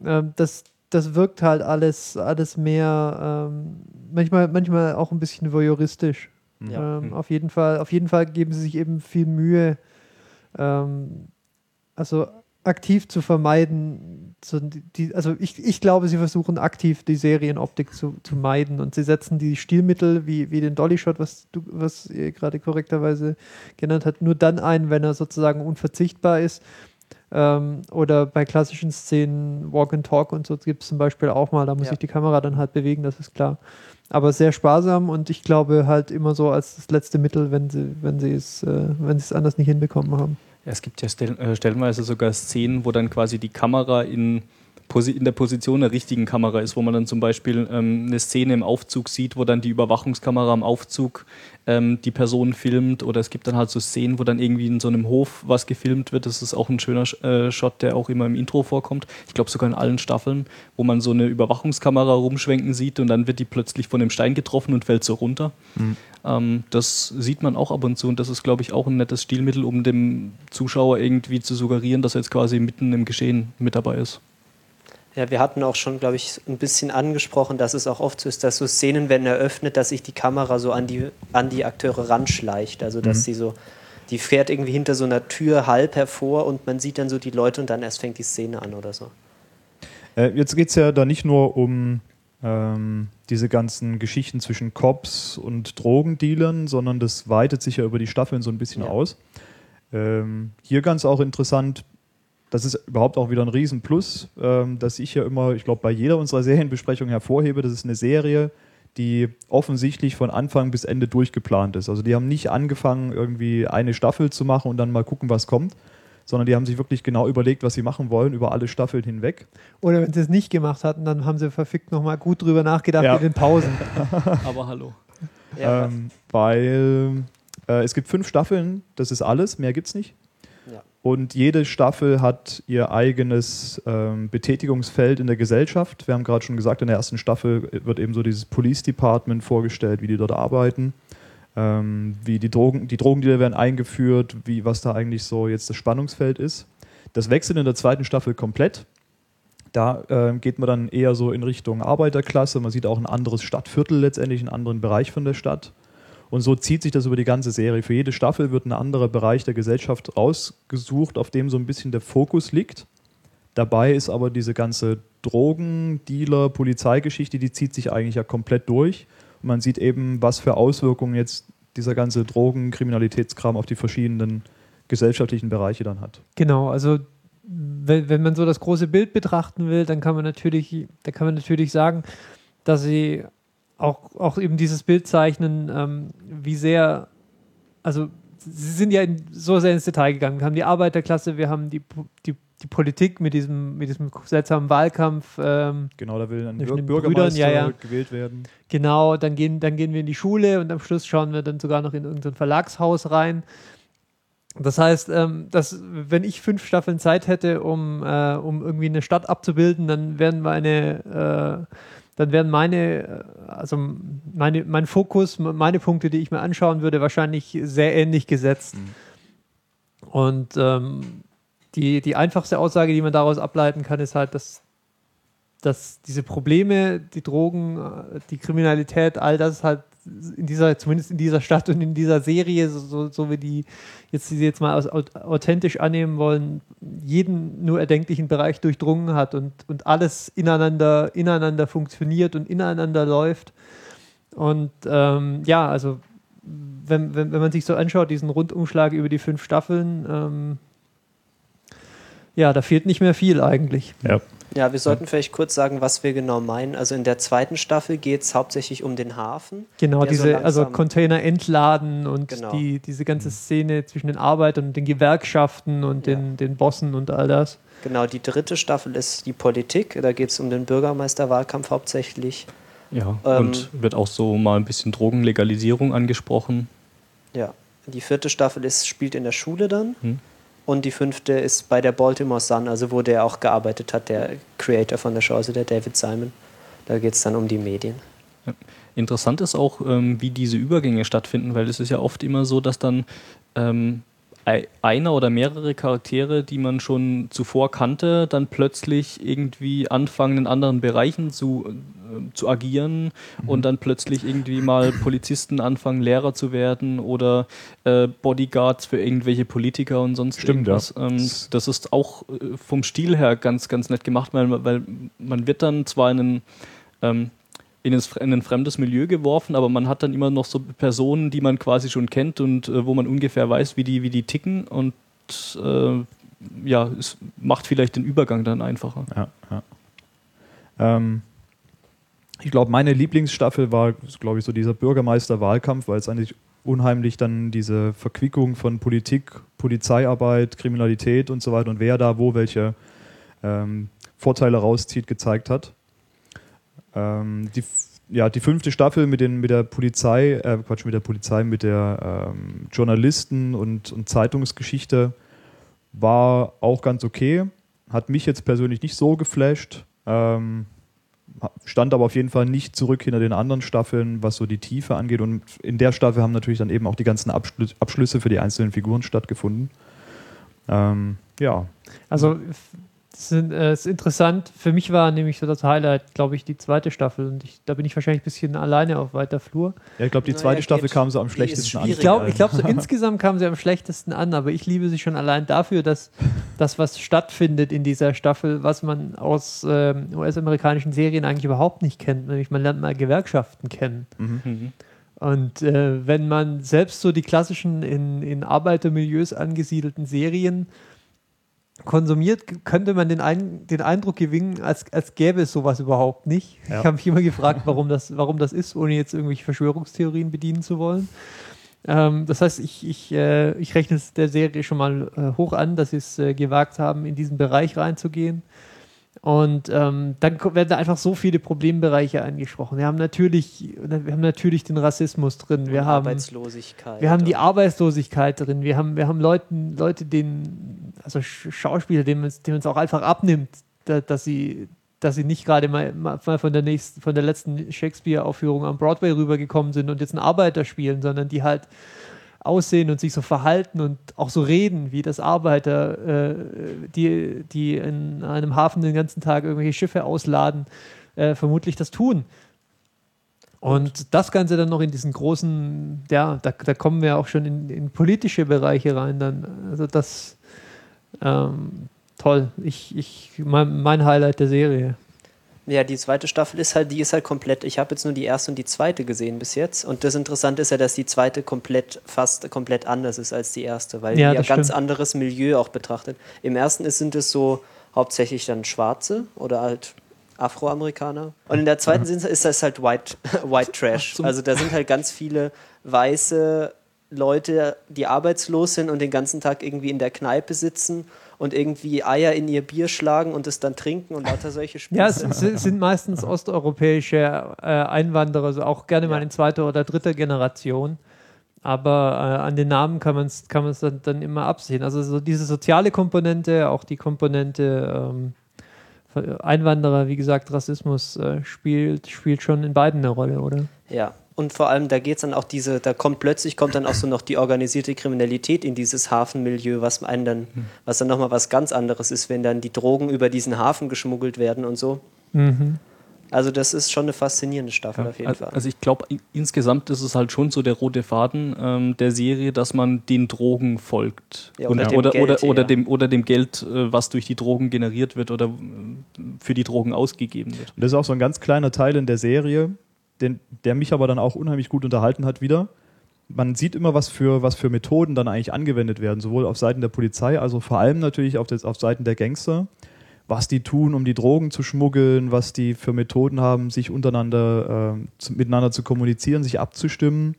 ähm, das, das wirkt halt alles, alles mehr, ähm, manchmal, manchmal auch ein bisschen voyeuristisch. Ja. Ähm, mhm. auf, jeden Fall, auf jeden Fall geben sie sich eben viel Mühe, ähm, also aktiv zu vermeiden. So die, also ich, ich glaube, sie versuchen aktiv die Serienoptik zu, zu meiden und sie setzen die Stilmittel wie, wie den Dolly Shot, was du, was ihr gerade korrekterweise genannt habt, nur dann ein, wenn er sozusagen unverzichtbar ist Ähm, oder bei klassischen Szenen, Walk and Talk und so gibt es zum Beispiel auch mal, da muss ja. sich die Kamera dann halt bewegen, das ist klar. Aber sehr sparsam und ich glaube halt immer so als das letzte Mittel, wenn sie, wenn sie es, äh, wenn sie es anders nicht hinbekommen haben. Ja, es gibt ja stell, äh, stellenweise sogar Szenen, wo dann quasi die Kamera in in der Position der richtigen Kamera ist, wo man dann zum Beispiel ähm, eine Szene im Aufzug sieht, wo dann die Überwachungskamera am Aufzug ähm, die Person filmt oder es gibt dann halt so Szenen, wo dann irgendwie in so einem Hof was gefilmt wird. Das ist auch ein schöner äh, Shot, der auch immer im Intro vorkommt. Ich glaube sogar in allen Staffeln, wo man so eine Überwachungskamera rumschwenken sieht und dann wird die plötzlich von dem Stein getroffen und fällt so runter. Mhm. Ähm, das sieht man auch ab und zu und das ist, glaube ich, auch ein nettes Stilmittel, um dem Zuschauer irgendwie zu suggerieren, dass er jetzt quasi mitten im Geschehen mit dabei ist. Ja, wir hatten auch schon, glaube ich, ein bisschen angesprochen, dass es auch oft so ist, dass so Szenen werden eröffnet, dass sich die Kamera so an die, an die Akteure ranschleicht. Also, dass mhm. sie so, die fährt irgendwie hinter so einer Tür halb hervor und man sieht dann so die Leute und dann erst fängt die Szene an oder so. Äh, jetzt geht es ja da nicht nur um ähm, diese ganzen Geschichten zwischen Cops und Drogendealern, sondern das weitet sich ja über die Staffeln so ein bisschen ja. aus. Ähm, hier ganz auch interessant, das ist überhaupt auch wieder ein Riesenplus, ähm, dass ich ja immer, ich glaube, bei jeder unserer Serienbesprechungen hervorhebe, das ist eine Serie, die offensichtlich von Anfang bis Ende durchgeplant ist. Also die haben nicht angefangen, irgendwie eine Staffel zu machen und dann mal gucken, was kommt, sondern die haben sich wirklich genau überlegt, was sie machen wollen, über alle Staffeln hinweg. Oder wenn sie es nicht gemacht hatten, dann haben sie verfickt nochmal gut drüber nachgedacht ja. in den Pausen. [laughs] Aber hallo. Ja, ähm, weil äh, es gibt fünf Staffeln, das ist alles, mehr gibt es nicht. Und jede Staffel hat ihr eigenes ähm, Betätigungsfeld in der Gesellschaft. Wir haben gerade schon gesagt, in der ersten Staffel wird eben so dieses Police Department vorgestellt, wie die dort arbeiten. Ähm, wie die Drogen, die Drogendealer werden eingeführt, wie, was da eigentlich so jetzt das Spannungsfeld ist. Das wechselt in der zweiten Staffel komplett. Da äh, geht man dann eher so in Richtung Arbeiterklasse. Man sieht auch ein anderes Stadtviertel letztendlich, einen anderen Bereich von der Stadt. Und so zieht sich das über die ganze Serie. Für jede Staffel wird ein anderer Bereich der Gesellschaft rausgesucht, auf dem so ein bisschen der Fokus liegt. Dabei ist aber diese ganze Drogendealer, Polizeigeschichte, die zieht sich eigentlich ja komplett durch. Und man sieht eben, was für Auswirkungen jetzt dieser ganze Drogenkriminalitätskram auf die verschiedenen gesellschaftlichen Bereiche dann hat. Genau, also wenn, wenn man so das große Bild betrachten will, dann kann man natürlich, da kann man natürlich sagen, dass sie auch, auch eben dieses Bild zeichnen, ähm, wie sehr, also sie sind ja in, so sehr ins Detail gegangen. Wir haben die Arbeiterklasse, wir haben die, die, die Politik mit diesem, mit diesem seltsamen Wahlkampf. Ähm, genau, da will ein Bürgermeister Brüdern, ja, ja. gewählt werden. Genau, dann gehen, dann gehen wir in die Schule und am Schluss schauen wir dann sogar noch in irgendein Verlagshaus rein. Das heißt, ähm, dass, wenn ich fünf Staffeln Zeit hätte, um, äh, um irgendwie eine Stadt abzubilden, dann wären meine äh, dann wären meine, äh, also meine, mein Fokus, meine Punkte, die ich mir anschauen würde, wahrscheinlich sehr ähnlich gesetzt. Mhm. Und ähm, die, die einfachste Aussage, die man daraus ableiten kann, ist halt, dass, dass diese Probleme, die Drogen, äh, die Kriminalität, all das halt in dieser, zumindest in dieser Stadt und in dieser Serie, so, so wie die jetzt, die sie jetzt mal authentisch annehmen wollen, jeden nur erdenklichen Bereich durchdrungen hat und, und alles ineinander, ineinander funktioniert und ineinander läuft. Und ähm, ja, also wenn, wenn, wenn man sich so anschaut, diesen Rundumschlag über die fünf Staffeln, ähm, ja, da fehlt nicht mehr viel eigentlich. Ja. Ja, wir sollten vielleicht kurz sagen, was wir genau meinen. Also in der zweiten Staffel geht es hauptsächlich um den Hafen. Genau, diese, so also Container entladen und genau. die, diese ganze Szene zwischen den Arbeitern und den Gewerkschaften und ja. den, den Bossen und all das. Genau, die dritte Staffel ist die Politik. Da geht es um den Bürgermeisterwahlkampf hauptsächlich. Ja, ähm, und wird auch so mal ein bisschen Drogenlegalisierung angesprochen. Ja, die vierte Staffel ist, spielt in der Schule dann. Hm. Und die fünfte ist bei der Baltimore Sun, also wo der auch gearbeitet hat, der Creator von der Show, also der David Simon. Da geht es dann um die Medien. Interessant ist auch, ähm, wie diese Übergänge stattfinden, weil es ist ja oft immer so, dass dann ähm, einer oder mehrere Charaktere, die man schon zuvor kannte, dann plötzlich irgendwie anfangen, in anderen Bereichen zu, äh, zu agieren mhm. und dann plötzlich irgendwie mal Polizisten anfangen, Lehrer zu werden oder äh, Bodyguards für irgendwelche Politiker und sonst Stimmt, irgendwas. Ja. Ähm, das ist auch äh, vom Stil her ganz, ganz nett gemacht, weil, weil man wird dann zwar in einen ähm, in, ein fremdes Milieu geworfen, aber man hat dann immer noch so Personen, die man quasi schon kennt und äh, wo man ungefähr weiß, wie die, wie die ticken und äh, ja, es macht vielleicht den Übergang dann einfacher. Ja, ja. Ähm, ich glaube, meine Lieblingsstaffel war, glaube ich, so dieser Bürgermeister-Wahlkampf, weil es eigentlich unheimlich dann diese Verquickung von Politik, Polizeiarbeit, Kriminalität und so weiter und wer da wo welche ähm, Vorteile rauszieht, gezeigt hat. Ähm, die, ja, die fünfte Staffel mit, den, mit der Polizei, äh, Quatsch, mit der Polizei, mit der ähm, Journalisten- und, und Zeitungsgeschichte war auch ganz okay. Hat mich jetzt persönlich nicht so geflasht. Ähm, stand aber auf jeden Fall nicht zurück hinter den anderen Staffeln, was so die Tiefe angeht. Und in der Staffel haben natürlich dann eben auch die ganzen Abschlüsse für die einzelnen Figuren stattgefunden. Ähm, ja. Also das ist, äh, ist, interessant. Für mich war nämlich so das Highlight, glaube ich, die zweite Staffel. Und ich, da bin ich wahrscheinlich ein bisschen alleine auf weiter Flur. Ja, ich glaube, die zweite naja, Staffel kam so am schlechtesten an. Ich glaube, glaub, so [laughs] insgesamt kam sie am schlechtesten an, aber ich liebe sie schon allein dafür, dass das, was stattfindet in dieser Staffel, was man aus ähm, US-amerikanischen Serien eigentlich überhaupt nicht kennt. Nämlich man lernt mal Gewerkschaften kennen. Mhm. mhm. Und äh, wenn man selbst so die klassischen in, in Arbeitermilieus angesiedelten Serien konsumiert, könnte man den, ein, den Eindruck gewinnen, als, als gäbe es sowas überhaupt nicht. Ja. Ich habe mich immer gefragt, warum das, warum das ist, ohne jetzt irgendwelche Verschwörungstheorien bedienen zu wollen. Ähm, das heißt, ich, ich, äh, ich rechne es der Serie schon mal äh, hoch an, dass sie es äh, gewagt haben, in diesen Bereich reinzugehen. Und ähm, dann werden da einfach so viele Problembereiche angesprochen. Wir haben natürlich, wir haben natürlich den Rassismus drin. Wir haben Arbeitslosigkeit. Wir haben die Arbeitslosigkeit drin. Wir haben, wir haben Leuten, Leute, denen, also Schauspieler, denen man es auch einfach abnimmt, da, dass sie, dass sie nicht gerade mal, mal von der nächsten, von der letzten Shakespeare-Aufführung am Broadway rübergekommen sind und jetzt einen Arbeiter spielen, sondern die halt aussehen und sich so verhalten und auch so reden, wie das Arbeiter, äh, die, die in einem Hafen den ganzen Tag irgendwelche Schiffe ausladen, äh, vermutlich das tun. Und das Ganze dann noch in diesen großen, ja, da, da kommen wir auch schon in, in politische Bereiche rein. Dann, also das ähm, toll. Ich, ich, mein, mein Highlight der Serie. Ja, die zweite Staffel ist halt, die ist halt komplett. Ich habe jetzt nur die erste und die zweite gesehen bis jetzt. Und das Interessante ist ja, dass die zweite komplett, fast komplett anders ist als die erste, weil ja, die ja ganz stimmt. anderes Milieu auch betrachtet. Im ersten ist, sind es so hauptsächlich dann Schwarze oder halt Afroamerikaner. Und in der zweiten mhm. ist das halt White, [laughs] White Trash. Also da sind halt ganz viele weiße Leute, die arbeitslos sind und den ganzen Tag irgendwie in der Kneipe sitzen und irgendwie Eier in ihr Bier schlagen und es dann trinken und lauter solche Spiele. Ja, es sind meistens [laughs] osteuropäische äh, Einwanderer, also auch gerne mal in zweiter oder dritter Generation. Aber äh, an den Namen kann man es kann dann, dann immer absehen. Also so diese soziale Komponente, auch die Komponente ähm, Einwanderer, wie gesagt, Rassismus äh, spielt, spielt schon in beiden eine Rolle, oder? Ja, und vor allem, da geht es dann auch diese, da kommt plötzlich kommt dann auch so noch die organisierte Kriminalität in dieses Hafenmilieu, was einen dann, hm. was dann nochmal was ganz anderes ist, wenn dann die Drogen über diesen Hafen geschmuggelt werden und so. Mhm. Also das ist schon eine faszinierende Staffel ja, auf jeden also Fall. Also ich glaube, insgesamt ist es halt schon so der rote Faden ähm, der Serie, dass man den Drogen folgt. Ja, oder, oder, Geld, oder, oder, dem, oder dem Geld, äh, was durch die Drogen generiert wird oder äh, für die Drogen ausgegeben wird. Und das ist auch so ein ganz kleiner Teil in der Serie, den, der mich aber dann auch unheimlich gut unterhalten hat wieder. Man sieht immer, was für, was für Methoden dann eigentlich angewendet werden, sowohl auf Seiten der Polizei, also vor allem natürlich auf, des, auf Seiten der Gangster, was die tun, um die Drogen zu schmuggeln, was die für Methoden haben, sich untereinander, äh, zu, miteinander zu kommunizieren, sich abzustimmen.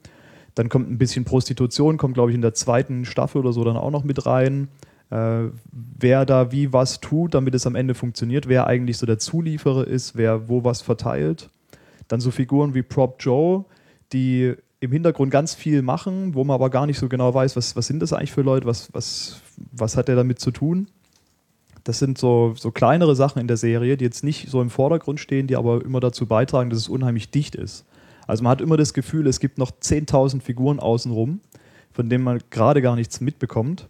Dann kommt ein bisschen Prostitution, kommt, glaube ich, in der zweiten Staffel oder so dann auch noch mit rein. Äh, wer da wie was tut, damit es am Ende funktioniert, wer eigentlich so der Zulieferer ist, wer wo was verteilt. Dann so Figuren wie Prop Joe, die im Hintergrund ganz viel machen, wo man aber gar nicht so genau weiß, was, was sind das eigentlich für Leute, was, was, was hat der damit zu tun. Das sind so, so kleinere Sachen in der Serie, die jetzt nicht so im Vordergrund stehen, die aber immer dazu beitragen, dass es unheimlich dicht ist. Also man hat immer das Gefühl, es gibt noch 10.000 Figuren außenrum, von denen man gerade gar nichts mitbekommt,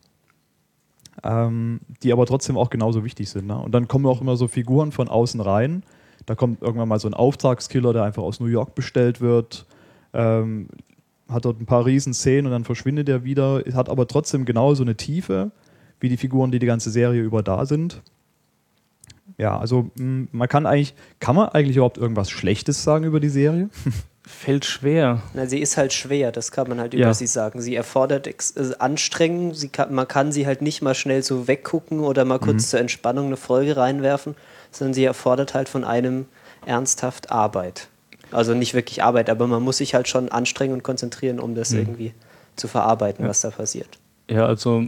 ähm, die aber trotzdem auch genauso wichtig sind. Ne? Und dann kommen auch immer so Figuren von außen rein, da kommt irgendwann mal so ein Auftragskiller, der einfach aus New York bestellt wird, ähm, hat dort ein paar Riesenszenen und dann verschwindet er wieder, hat aber trotzdem genauso eine Tiefe wie die Figuren, die die ganze Serie über da sind. Ja, also man kann eigentlich, kann man eigentlich überhaupt irgendwas Schlechtes sagen über die Serie? [laughs] fällt schwer. Na, sie ist halt schwer, das kann man halt über ja. sie sagen. Sie erfordert äh, Anstrengung, sie kann, man kann sie halt nicht mal schnell so weggucken oder mal kurz mhm. zur Entspannung eine Folge reinwerfen, sondern sie erfordert halt von einem ernsthaft Arbeit. Also nicht wirklich Arbeit, aber man muss sich halt schon anstrengen und konzentrieren, um das mhm. irgendwie zu verarbeiten, ja. was da passiert. Ja, also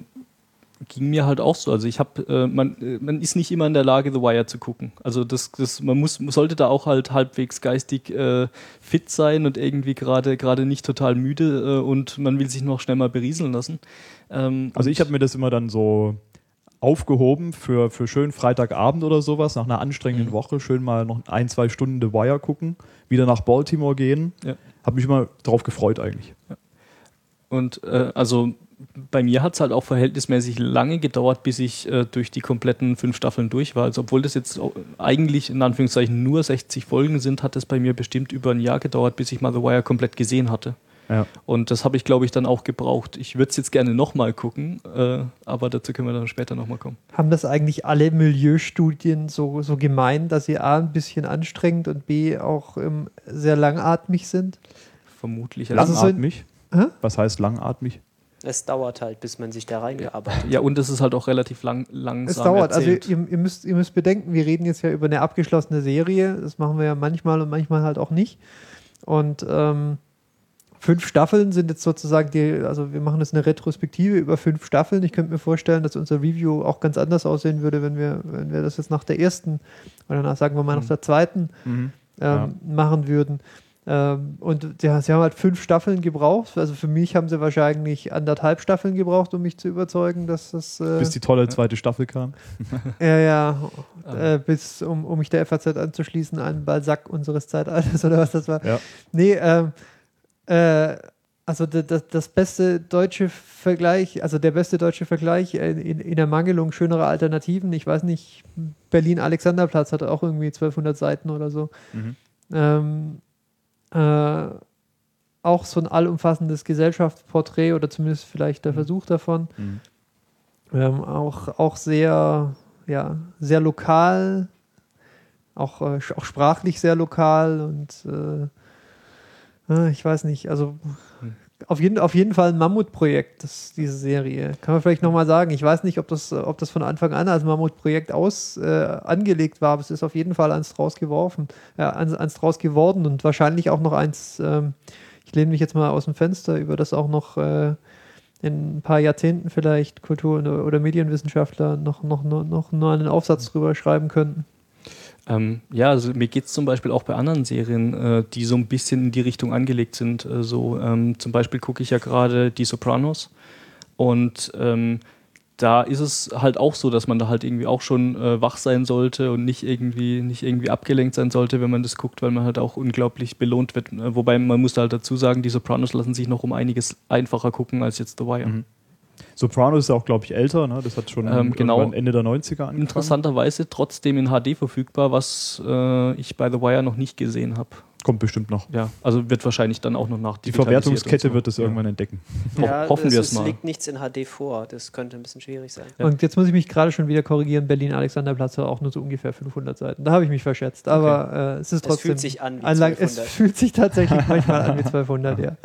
ging mir halt auch so. Also ich habe, äh, man, äh, man ist nicht immer in der Lage, The Wire zu gucken. Also das, das, man muss, sollte da auch halt halbwegs geistig äh, fit sein und irgendwie gerade gerade nicht total müde äh, und man will sich noch schnell mal berieseln lassen. Ähm, also ich habe mir das immer dann so aufgehoben für, für schön Freitagabend oder sowas, nach einer anstrengenden mhm. Woche, schön mal noch ein, zwei Stunden The Wire gucken, wieder nach Baltimore gehen. Ja. Habe mich immer darauf gefreut eigentlich. Ja. Und äh, also bei mir hat es halt auch verhältnismäßig lange gedauert, bis ich äh, durch die kompletten fünf Staffeln durch war. Also obwohl das jetzt eigentlich in Anführungszeichen nur 60 Folgen sind, hat es bei mir bestimmt über ein Jahr gedauert, bis ich mal The Wire komplett gesehen hatte. Ja. Und das habe ich, glaube ich, dann auch gebraucht. Ich würde es jetzt gerne nochmal gucken, äh, aber dazu können wir dann später nochmal kommen. Haben das eigentlich alle Milieustudien so, so gemeint, dass sie A ein bisschen anstrengend und B auch ähm, sehr langatmig sind? Vermutlich. Langatmig? Also so, Was heißt langatmig? Es dauert halt, bis man sich da reingearbeitet hat. Ja, und es ist halt auch relativ lang, langsam. Es dauert, also erzählt. also ihr, ihr, müsst, ihr müsst bedenken, wir reden jetzt ja über eine abgeschlossene Serie. Das machen wir ja manchmal und manchmal halt auch nicht. Und ähm, fünf Staffeln sind jetzt sozusagen die, also wir machen jetzt eine Retrospektive über fünf Staffeln. Ich könnte mir vorstellen, dass unser Review auch ganz anders aussehen würde, wenn wir, wenn wir das jetzt nach der ersten oder nach, sagen wir mal, nach mhm. der zweiten mhm. ähm, ja. machen würden. Ähm, und ja, sie haben halt fünf Staffeln gebraucht. Also für mich haben sie wahrscheinlich anderthalb Staffeln gebraucht, um mich zu überzeugen, dass das. Äh, bis die tolle zweite Staffel kam. [laughs] ja, ja. Ah. Äh, bis, um, um mich der FAZ anzuschließen, ein Balzac unseres Zeitalters [laughs] oder was das war. Ja. Nee, ähm, äh, also das, das, beste deutsche Vergleich, also der beste deutsche Vergleich in, in, der Mangelung schönerer Alternativen, ich weiß nicht, Berlin-Alexanderplatz hat auch irgendwie 1200 Seiten oder so. Mhm. Ähm, äh, auch so ein allumfassendes Gesellschaftsporträt oder zumindest vielleicht der mhm. Versuch davon. Mhm. Ähm, auch, auch sehr, ja, sehr lokal, auch, äh, auch sprachlich sehr lokal und äh ich weiß nicht, also mhm auf jeden, auf jeden Fall ein Mammutprojekt, das, diese Serie. Kann man vielleicht nochmal sagen. Ich weiß nicht, ob das, ob das von Anfang an als Mammutprojekt aus äh, angelegt war, aber es ist auf jeden Fall eins draus geworfen, äh, eins, eins draus geworden und wahrscheinlich auch noch eins, ähm, ich lehne mich jetzt mal aus dem Fenster, über das auch noch äh, in ein paar Jahrzehnten vielleicht Kultur- oder Medienwissenschaftler noch, noch, noch, noch einen Aufsatz drüber schreiben könnten. Ähm, ja, also mir geht es zum Beispiel auch bei anderen Serien, äh, die so ein bisschen in die Richtung angelegt sind. Äh, so, ähm, zum Beispiel gucke ich ja gerade Die Sopranos und ähm, da ist es halt auch so, dass man da halt irgendwie auch schon äh, wach sein sollte und nicht irgendwie, nicht irgendwie abgelenkt sein sollte, wenn man das guckt, weil man halt auch unglaublich belohnt wird. Äh, wobei man muss halt dazu sagen, die Sopranos lassen sich noch um einiges einfacher gucken als jetzt The Wire. Mhm. Sopranos ist ja auch, glaube ich, älter, ne? das hat schon ähm, genau. Ende der 90er angefangen. Interessanterweise trotzdem in HD verfügbar, was äh, ich bei The Wire noch nicht gesehen habe. Kommt bestimmt noch. Ja, also wird wahrscheinlich dann auch noch nach Die Verwertungskette so. wird es ja. irgendwann entdecken. Ja, hoffen wir es mal. Es liegt nichts in HD vor, das könnte ein bisschen schwierig sein. Ja. Und jetzt muss ich mich gerade schon wieder korrigieren, Berlin-Alexanderplatz hat auch nur so ungefähr 500 Seiten. Da habe ich mich verschätzt, aber okay. äh, es ist trotzdem... Es fühlt sich an wie 1200. Es fühlt sich tatsächlich [laughs] manchmal an wie 1200, ja.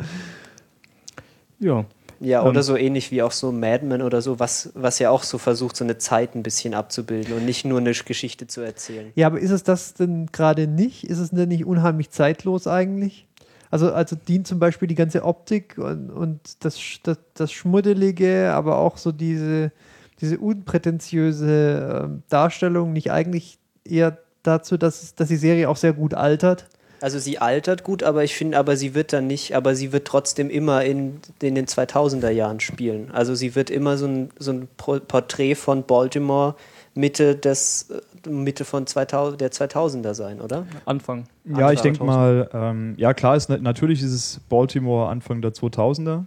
Ja. Ja, oder ähm, so ähnlich wie auch so Mad Men oder so, was, was ja auch so versucht, so eine Zeit ein bisschen abzubilden und nicht nur eine Geschichte zu erzählen. Ja, aber ist es das denn gerade nicht? Ist es denn nicht unheimlich zeitlos eigentlich? Also, also dient zum Beispiel die ganze Optik und, und das, das, das Schmuddelige, aber auch so diese, diese unprätentiöse äh, Darstellung nicht eigentlich eher dazu, dass, dass die Serie auch sehr gut altert? Also sie altert gut, aber ich finde, aber sie wird dann nicht, aber sie wird trotzdem immer in, in den 2000er Jahren spielen. Also sie wird immer so ein, so ein Porträt von Baltimore Mitte des Mitte von 2000, der 2000er sein, oder? Anfang. Ja, Anfang ich denke mal, ähm, ja klar ist natürlich ist es Baltimore Anfang der 2000er.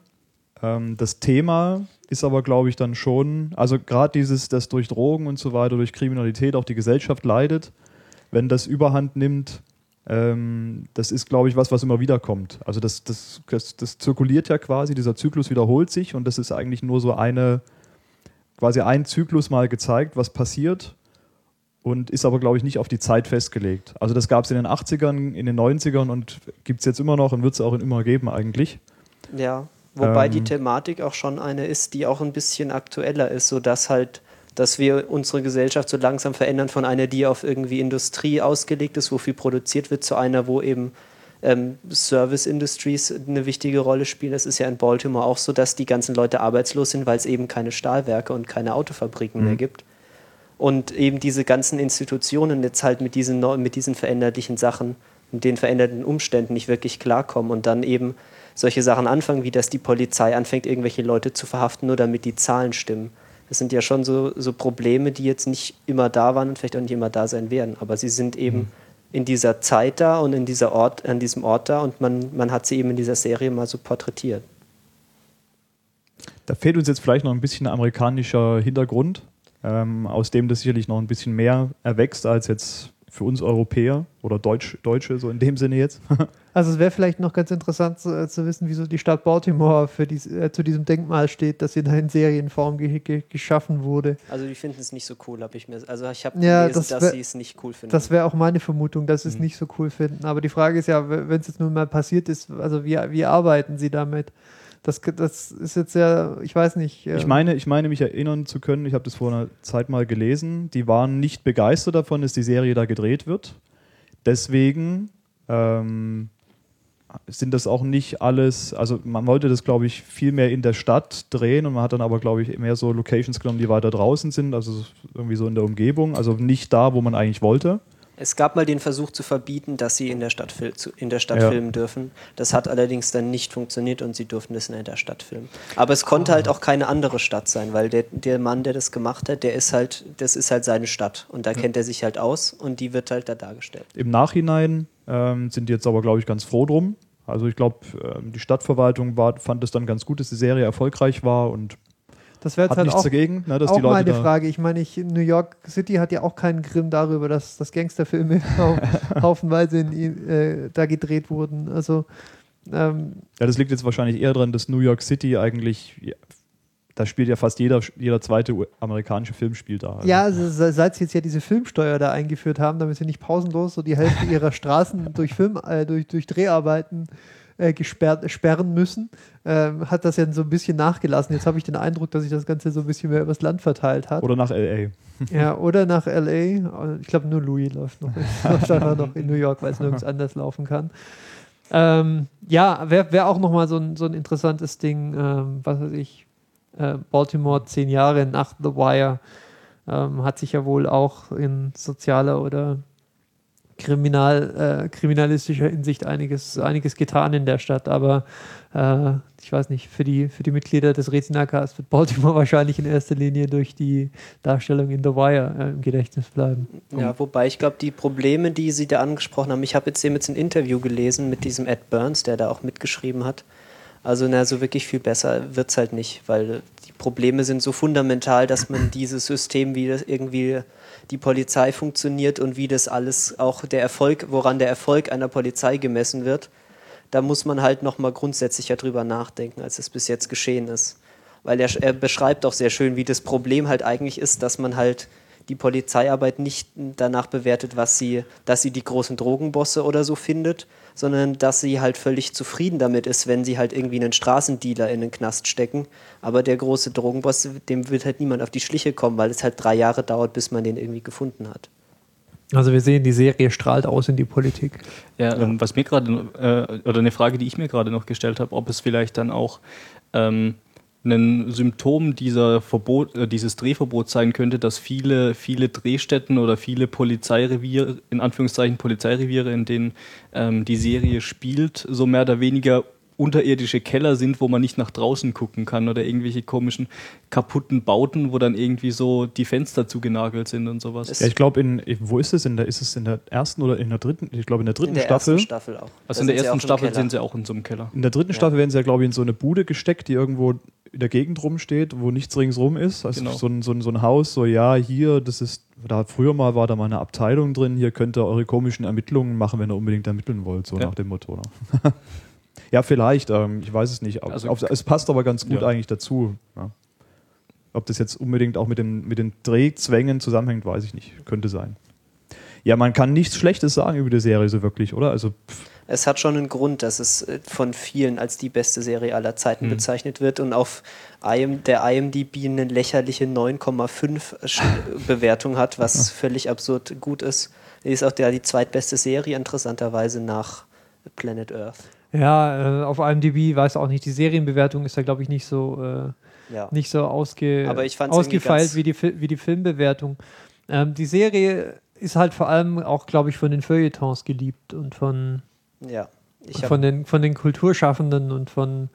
Ähm, das Thema ist aber, glaube ich, dann schon, also gerade dieses, dass durch Drogen und so weiter, durch Kriminalität auch die Gesellschaft leidet, wenn das Überhand nimmt, das ist, glaube ich, was, was immer wieder kommt. Also das, das, das, das, zirkuliert ja quasi, dieser Zyklus wiederholt sich und das ist eigentlich nur so eine, quasi ein Zyklus mal gezeigt, was passiert. und ist aber, glaube ich, nicht auf die Zeit festgelegt. Also das gab es in den 80ern, in den 90ern und gibt es jetzt immer noch und wird es auch immer geben eigentlich. Ja, wobei ähm, die Thematik auch schon eine ist, die auch ein bisschen aktueller ist, sodass halt, dass wir unsere Gesellschaft so langsam verändern von einer, die auf irgendwie Industrie ausgelegt ist, wo viel produziert wird, zu einer, wo eben ähm, Service Industries eine wichtige Rolle spielen. Es ist ja in Baltimore auch so, dass die ganzen Leute arbeitslos sind, weil es eben keine Stahlwerke und keine Autofabriken mhm. mehr gibt und eben diese ganzen Institutionen jetzt halt mit diesen, mit diesen veränderlichen Sachen und den veränderten Umständen nicht wirklich klarkommen und dann eben solche Sachen anfangen, wie dass die Polizei anfängt, irgendwelche Leute zu verhaften, nur damit die Zahlen stimmen. Das sind ja schon so, so Probleme, die jetzt nicht immer da waren und vielleicht auch nicht immer da sein werden, aber sie sind eben mhm. in dieser Zeit da und in dieser Ort, an diesem Ort da und man, man hat sie eben in dieser Serie mal so porträtiert. Da fehlt uns jetzt vielleicht noch ein bisschen amerikanischer Hintergrund ähm, aus dem das sicherlich noch ein bisschen mehr erwächst als jetzt für uns Europäer oder Deutsch, Deutsche, so in dem Sinne jetzt. [laughs] also es wäre vielleicht noch ganz interessant zu, äh, zu, wissen, wieso die Stadt Baltimore für dies, äh, zu diesem Denkmal steht, das in, in Serienform ge ge geschaffen wurde. Also die finden es nicht so cool, habe ich mir. Also ich habe ja, gelesen, das dass sie es nicht cool finden. Das wäre auch meine Vermutung, dass sie es mhm. nicht so cool finden. Aber die Frage ist ja, wenn es jetzt nun mal passiert ist, also wie, wie arbeiten sie damit? Das, das ist jetzt ja, ich weiß nicht. Äh ich, meine, ich meine, mich erinnern zu können, ich habe das vor einer Zeit mal gelesen, die waren nicht begeistert davon, dass die Serie da gedreht wird. Deswegen ähm, sind das auch nicht alles, also man wollte das, glaube ich, viel mehr in der Stadt drehen und man hat dann aber, glaube ich, mehr so Locations genommen, die weiter draußen sind, also irgendwie so in der Umgebung, also nicht da, wo man eigentlich wollte. Es gab mal den Versuch zu verbieten, dass sie in der Stadt, in der Stadt ja. filmen dürfen. Das hat allerdings dann nicht funktioniert und sie durften es in der Stadt filmen. Aber es konnte oh. halt auch keine andere Stadt sein, weil der, der Mann, der das gemacht hat, der ist halt, das ist halt seine Stadt und da ja. kennt er sich halt aus und die wird halt da dargestellt. Im Nachhinein ähm, sind die jetzt aber, glaube ich, ganz froh drum. Also ich glaube, ähm, die Stadtverwaltung war, fand es dann ganz gut, dass die Serie erfolgreich war und das wäre halt auch, dagegen, ne, auch meine Frage. Ich meine, ich, New York City hat ja auch keinen Grimm darüber, dass, dass Gangsterfilme [laughs] haufenweise in, äh, da gedreht wurden. Also ähm, ja, das liegt jetzt wahrscheinlich eher daran, dass New York City eigentlich da spielt ja fast jeder, jeder zweite amerikanische Film spielt da. Also. Ja, also seit sie jetzt ja diese Filmsteuer da eingeführt haben, damit sie nicht pausenlos so die Hälfte [laughs] ihrer Straßen durch Film, äh, durch, durch Dreharbeiten äh, gesperrt, sperren müssen, ähm, hat das ja so ein bisschen nachgelassen. Jetzt habe ich den Eindruck, dass sich das Ganze so ein bisschen mehr übers Land verteilt hat. Oder nach L.A. ja, oder nach L.A. Ich glaube, nur Louis läuft noch. [laughs] läuft noch in New York, weil es nirgends [laughs] anders laufen kann. Ähm, ja, wäre wär auch nochmal so ein, so ein interessantes Ding, ähm, was weiß ich, äh, Baltimore zehn Jahre nach The Wire ähm, hat sich ja wohl auch in sozialer oder kriminal, äh, kriminalistischer Hinsicht einiges, einiges getan in der Stadt. Aber äh, ich weiß nicht, für die, für die Mitglieder des Retina-Cast wird Baltimore [laughs] wahrscheinlich in erster Linie durch die Darstellung in The Wire äh, im Gedächtnis bleiben. Ja, wobei ich glaube, die Probleme, die Sie da angesprochen haben, ich habe jetzt eben jetzt ein Interview gelesen mit diesem Ed Burns, der da auch mitgeschrieben hat. Also, na, so wirklich viel besser wird es halt nicht, weil die Probleme sind so fundamental, dass man [clears throat] dieses System, wie das irgendwie die Polizei funktioniert und wie das alles auch der Erfolg, woran der Erfolg einer Polizei gemessen wird, da muss man halt nochmal grundsätzlicher drüber nachdenken, als es bis jetzt geschehen ist. Weil er, er beschreibt auch sehr schön, wie das Problem halt eigentlich ist, dass man halt die Polizeiarbeit nicht danach bewertet, was sie, dass sie die großen Drogenbosse oder so findet, sondern dass sie halt völlig zufrieden damit ist, wenn sie halt irgendwie einen Straßendealer in den Knast stecken. Aber der große Drogenboss, dem wird halt niemand auf die Schliche kommen, weil es halt drei Jahre dauert, bis man den irgendwie gefunden hat. Also wir sehen, die Serie strahlt aus in die Politik. Ja, ähm, was mir gerade, äh, oder eine Frage, die ich mir gerade noch gestellt habe, ob es vielleicht dann auch ähm, ein Symptom dieser Verbot, äh, dieses Drehverbots sein könnte, dass viele, viele Drehstätten oder viele Polizeireviere, in Anführungszeichen Polizeireviere, in denen ähm, die Serie spielt, so mehr oder weniger unterirdische Keller sind, wo man nicht nach draußen gucken kann oder irgendwelche komischen kaputten Bauten, wo dann irgendwie so die Fenster zugenagelt sind und sowas. Ja, ich glaube, in wo ist es? In der, ist es in der ersten oder in der dritten? Ich glaube in der dritten in der Staffel. Staffel auch. Also da in der ersten Staffel sind sie auch in so einem Keller. In der dritten ja. Staffel werden sie ja, glaube ich, in so eine Bude gesteckt, die irgendwo in der Gegend rumsteht, wo nichts ringsrum ist. Also genau. so, ein, so, ein, so ein Haus, so ja, hier, das ist, da früher mal war da mal eine Abteilung drin, hier könnt ihr eure komischen Ermittlungen machen, wenn ihr unbedingt ermitteln wollt, so ja. nach dem Motto. Ne? [laughs] Ja, vielleicht. Ähm, ich weiß es nicht. Also, auf, es passt aber ganz gut ja. eigentlich dazu. Ja. Ob das jetzt unbedingt auch mit den, mit den Drehzwängen zusammenhängt, weiß ich nicht. Könnte sein. Ja, man kann nichts Schlechtes sagen über die Serie so wirklich, oder? Also. Pff. Es hat schon einen Grund, dass es äh, von vielen als die beste Serie aller Zeiten hm. bezeichnet wird und auf IM, der IMDb eine lächerliche 9,5 Bewertung hat, was völlig absurd gut ist. Ist auch der, die zweitbeste Serie, interessanterweise nach Planet Earth. Ja, äh, auf IMDb weiß auch nicht, die Serienbewertung ist ja, glaube ich, nicht so, äh, ja. nicht so ausge ausgefeilt wie die, wie die Filmbewertung. Ähm, die Serie ist halt vor allem auch, glaube ich, von den Feuilletons geliebt und von, ja, von, den, von den Kulturschaffenden und von,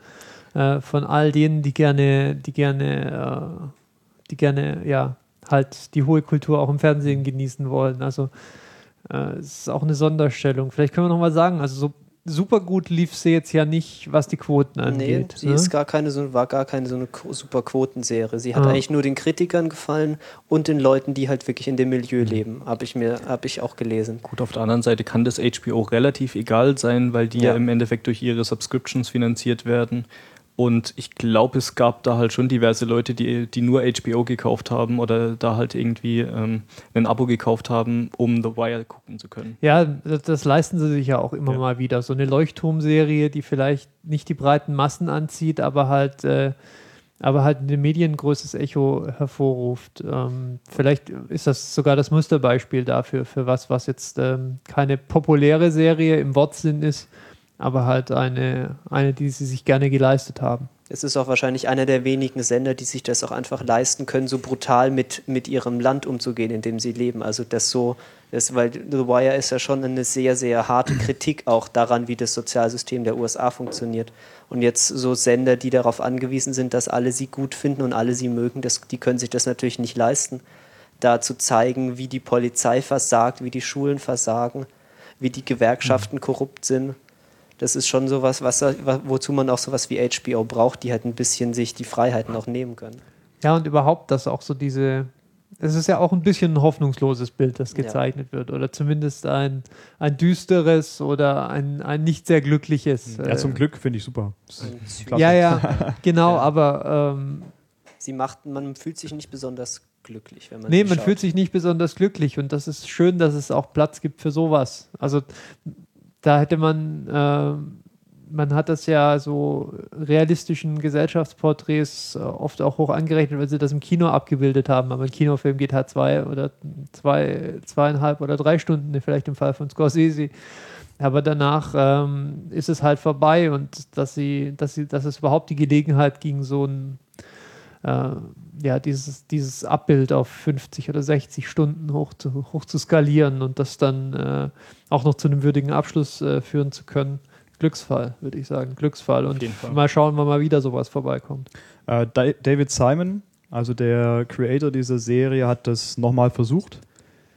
äh, von all denen, die gerne, die gerne, äh, die gerne, ja, halt die hohe Kultur auch im Fernsehen genießen wollen. Also äh, es ist auch eine Sonderstellung. Vielleicht können wir nochmal sagen, also so super gut lief sie jetzt ja nicht, was die Quoten angeht. Nee, sie ne? ist gar keine so, war gar keine so eine super Quotenserie. Sie hat ah. eigentlich nur den Kritikern gefallen und den Leuten, die halt wirklich in dem Milieu mhm. leben, habe ich mir, habe ich auch gelesen. Gut, auf der anderen Seite kann das HBO relativ egal sein, weil die ja, ja im Endeffekt durch ihre Subscriptions finanziert werden. Und ich glaube, es gab da halt schon diverse Leute, die, die nur HBO gekauft haben oder da halt irgendwie ähm, ein Abo gekauft haben, um The Wire gucken zu können. Ja, das, das leisten sie sich ja auch immer ja. mal wieder. So eine Leuchtturmserie, die vielleicht nicht die breiten Massen anzieht, aber halt, äh, aber halt in den Medien ein großes Echo hervorruft. Ähm, vielleicht ist das sogar das Musterbeispiel dafür, für was, was jetzt ähm, keine populäre Serie im Wortsinn ist aber halt eine, eine, die sie sich gerne geleistet haben. Es ist auch wahrscheinlich einer der wenigen Sender, die sich das auch einfach leisten können, so brutal mit, mit ihrem Land umzugehen, in dem sie leben. Also das so, das, weil The Wire ist ja schon eine sehr, sehr harte Kritik auch daran, wie das Sozialsystem der USA funktioniert. Und jetzt so Sender, die darauf angewiesen sind, dass alle sie gut finden und alle sie mögen, das, die können sich das natürlich nicht leisten, da zu zeigen, wie die Polizei versagt, wie die Schulen versagen, wie die Gewerkschaften korrupt sind das ist schon sowas, was, wozu man auch sowas wie HBO braucht, die halt ein bisschen sich die Freiheiten auch nehmen können. Ja, und überhaupt, dass auch so diese, es ist ja auch ein bisschen ein hoffnungsloses Bild, das gezeichnet ja. wird. Oder zumindest ein, ein düsteres oder ein, ein nicht sehr glückliches. Ja, zum äh, Glück finde ich super. Ja, ja, [laughs] genau, ja. aber ähm, sie macht, man fühlt sich nicht besonders glücklich, wenn man Nee, man schaut. fühlt sich nicht besonders glücklich und das ist schön, dass es auch Platz gibt für sowas. Also da hätte man, äh, man hat das ja so realistischen Gesellschaftsporträts äh, oft auch hoch angerechnet, weil sie das im Kino abgebildet haben. Aber ein Kinofilm geht halt zwei oder zwei, zweieinhalb oder drei Stunden, vielleicht im Fall von Scorsese. Aber danach ähm, ist es halt vorbei und dass sie, dass sie, dass es überhaupt die Gelegenheit ging, so ein äh, ja, dieses, dieses Abbild auf 50 oder 60 Stunden hoch zu, hoch zu skalieren und das dann äh, auch noch zu einem würdigen Abschluss äh, führen zu können. Glücksfall, würde ich sagen. Glücksfall. Und mal schauen, wann mal wieder sowas vorbeikommt. Äh, David Simon, also der Creator dieser Serie, hat das nochmal versucht.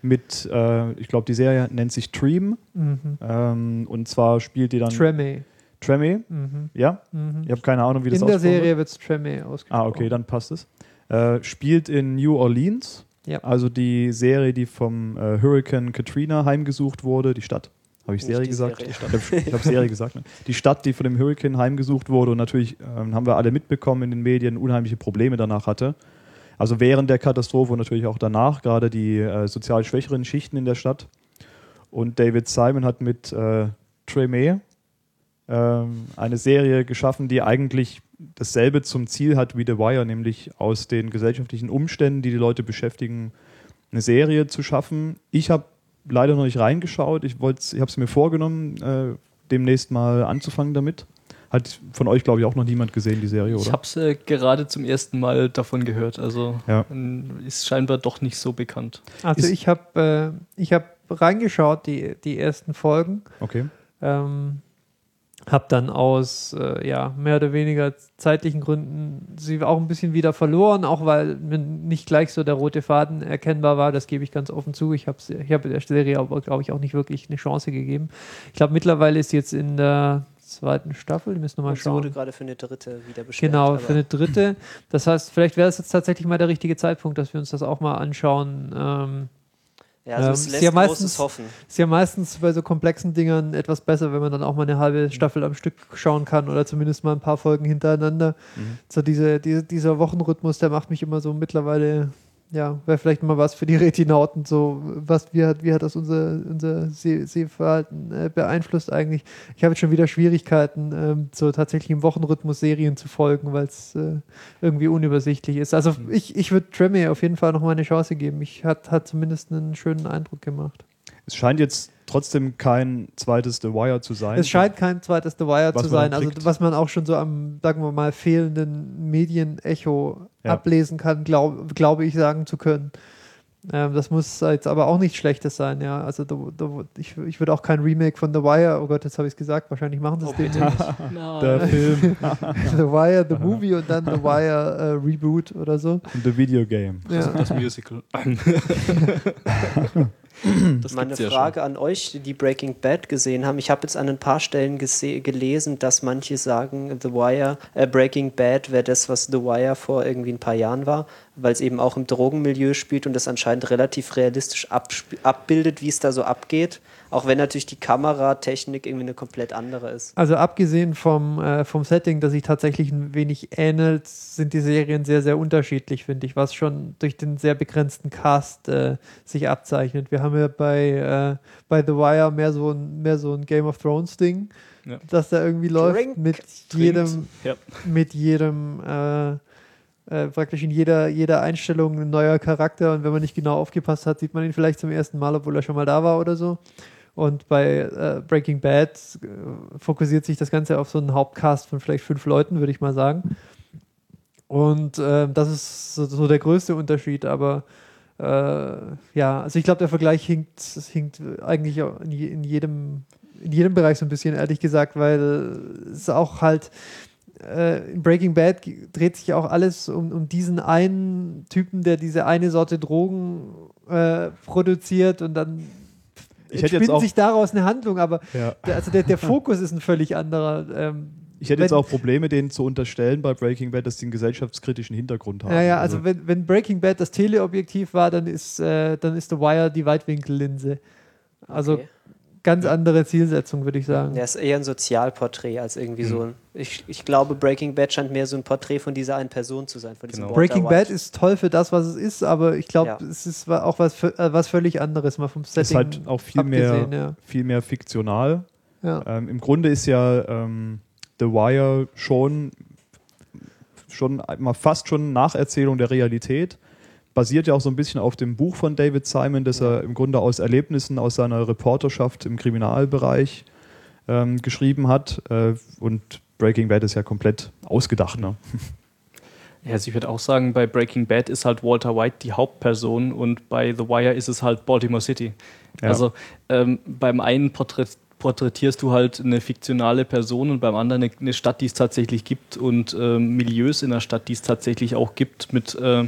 Mit, äh, ich glaube, die Serie nennt sich Dream. Mhm. Ähm, und zwar spielt die dann. Treme. Treme? Mhm. Ja? Mhm. Ich habe keine Ahnung, wie das In der Serie wird es Treme ausgesprochen. Ah, okay, dann passt es. Äh, spielt in New Orleans. Ja. Also die Serie, die vom äh, Hurricane Katrina heimgesucht wurde, die Stadt. Habe ich Serie gesagt? Serie. Ich habe hab Serie gesagt. Ne? Die Stadt, die von dem Hurricane heimgesucht wurde und natürlich ähm, haben wir alle mitbekommen in den Medien, unheimliche Probleme danach hatte. Also während der Katastrophe und natürlich auch danach, gerade die äh, sozial schwächeren Schichten in der Stadt. Und David Simon hat mit äh, Treme, ähm, eine Serie geschaffen, die eigentlich dasselbe zum Ziel hat wie The Wire, nämlich aus den gesellschaftlichen Umständen, die die Leute beschäftigen, eine Serie zu schaffen. Ich habe leider noch nicht reingeschaut. Ich, ich habe es mir vorgenommen, äh, demnächst mal anzufangen damit. Hat von euch, glaube ich, auch noch niemand gesehen, die Serie, oder? Ich habe es äh, gerade zum ersten Mal davon gehört. Also ja. ist scheinbar doch nicht so bekannt. Also ist ich habe äh, hab reingeschaut, die, die ersten Folgen. Okay. Ähm, habe dann aus äh, ja, mehr oder weniger zeitlichen Gründen sie auch ein bisschen wieder verloren, auch weil mir nicht gleich so der rote Faden erkennbar war. Das gebe ich ganz offen zu. Ich habe ich hab der Serie aber, glaube ich, auch nicht wirklich eine Chance gegeben. Ich glaube, mittlerweile ist jetzt in der zweiten Staffel. Wir müssen nochmal schauen. wurde gerade für eine dritte wieder beschwert. Genau, für eine dritte. Das heißt, vielleicht wäre es jetzt tatsächlich mal der richtige Zeitpunkt, dass wir uns das auch mal anschauen. Ähm, Ja, also es lässt ja meistens, hoffen. Ist ja meistens bei so komplexen Dingern etwas besser, wenn man dann auch mal eine halbe Staffel am Stück schauen kann oder zumindest mal ein paar Folgen hintereinander. Mhm. So diese, diese, dieser Wochenrhythmus, der macht mich immer so mittlerweile ja, wäre vielleicht mal was für die [laughs] Retinauten, so was, wie hat, wie hat das unser, unser Seh Sehverhalten äh, beeinflusst eigentlich? Ich habe jetzt schon wieder Schwierigkeiten, ähm, so tatsächlich im Wochenrhythmus Serien zu folgen, weil es äh, irgendwie unübersichtlich ist. Also mhm. ich, ich würde Tremere auf jeden Fall noch mal eine Chance geben. Ich hat, hat zumindest einen schönen Eindruck gemacht. Es scheint jetzt trotzdem kein zweites The Wire zu sein. Es scheint kein zweites The Wire zu sein. Also was man auch schon so am, sagen wir mal, fehlenden Medienecho ja. ablesen kann, glaube glaub ich sagen zu können. Ähm, das muss jetzt aber auch nichts Schlechtes sein, ja. Also the, the, ich, ich würde auch kein Remake von The Wire, oh Gott, jetzt habe ich es gesagt, wahrscheinlich machen sie es oh, den nicht. no. Der Film. [laughs] [laughs] The Wire, The Movie und dann The Wire uh, Reboot oder so. The Video Game. Ja. Das, das Musical. [laughs] [clears throat] Meine Frage ja an euch, die Breaking Bad gesehen haben. Ich habe jetzt an ein paar Stellen gelesen, dass manche sagen, The Wire, äh, Breaking Bad wäre das, was The Wire vor irgendwie ein paar Jahren war, weil es eben auch im Drogenmilieu spielt und das anscheinend relativ realistisch abbildet, wie es da so abgeht. Auch wenn natürlich die Kameratechnik irgendwie eine komplett andere ist. Also abgesehen vom, äh, vom Setting, das sich tatsächlich ein wenig ähnelt, sind die Serien sehr, sehr unterschiedlich, finde ich, was schon durch den sehr begrenzten Cast äh, sich abzeichnet. Wir haben ja bei, äh, bei The Wire mehr so ein, mehr so ein Game of Thrones Ding, ja. das da irgendwie läuft Drink. mit jedem, ja. mit jedem äh, äh, praktisch in jeder, jeder Einstellung ein neuer Charakter und wenn man nicht genau aufgepasst hat, sieht man ihn vielleicht zum ersten Mal, obwohl er schon mal da war oder so. Und bei äh, Breaking Bad äh, fokussiert sich das Ganze auf so einen Hauptcast von vielleicht fünf Leuten, würde ich mal sagen. Und äh, das ist so, so, der größte Unterschied, aber äh, ja, also ich glaube, der Vergleich hinkt, hinkt eigentlich in, in, jedem, in jedem Bereich so ein bisschen, ehrlich gesagt, weil es auch halt äh, in Breaking Bad dreht sich auch alles um, um diesen einen Typen, der diese eine Sorte Drogen äh, produziert und dann ich hätte jetzt auch, sich daraus eine Handlung, aber ja. der, also der, der Fokus ist ein völlig anderer. Ähm, ich hätte wenn, jetzt auch Probleme, denen zu unterstellen bei Breaking Bad, dass sie einen gesellschaftskritischen Hintergrund haben. Ja, ja, also, also wenn, wenn, Breaking Bad das Teleobjektiv war, dann ist, äh, dann ist The Wire die Weitwinkellinse. Also okay ganz andere Zielsetzung, würde ich sagen. Er ist eher ein Sozialporträt als irgendwie mhm. so ein. Ich, ich glaube, Breaking Bad scheint mehr so ein Porträt von dieser einen Person zu sein. Von genau. Breaking Bad ist toll für das, was es ist, aber ich glaube, ja. es ist auch was, äh, was völlig anderes, mal vom Setting. Es ist halt auch viel, mehr, ja. viel mehr fiktional. Ja. Ähm, Im Grunde ist ja ähm, The Wire schon, schon mal fast schon Nacherzählung der Realität basiert ja auch so ein bisschen auf dem Buch von David Simon, das er im Grunde aus Erlebnissen aus seiner Reporterschaft im Kriminalbereich ähm, geschrieben hat. Äh, und Breaking Bad ist ja komplett ausgedacht. Ne? Ja, also ich würde auch sagen, bei Breaking Bad ist halt Walter White die Hauptperson und bei The Wire ist es halt Baltimore City. Ja. Also ähm, beim einen Porträt porträtierst du halt eine fiktionale Person und beim anderen eine, eine Stadt, die es tatsächlich gibt und äh, Milieus in der Stadt, die es tatsächlich auch gibt mit äh,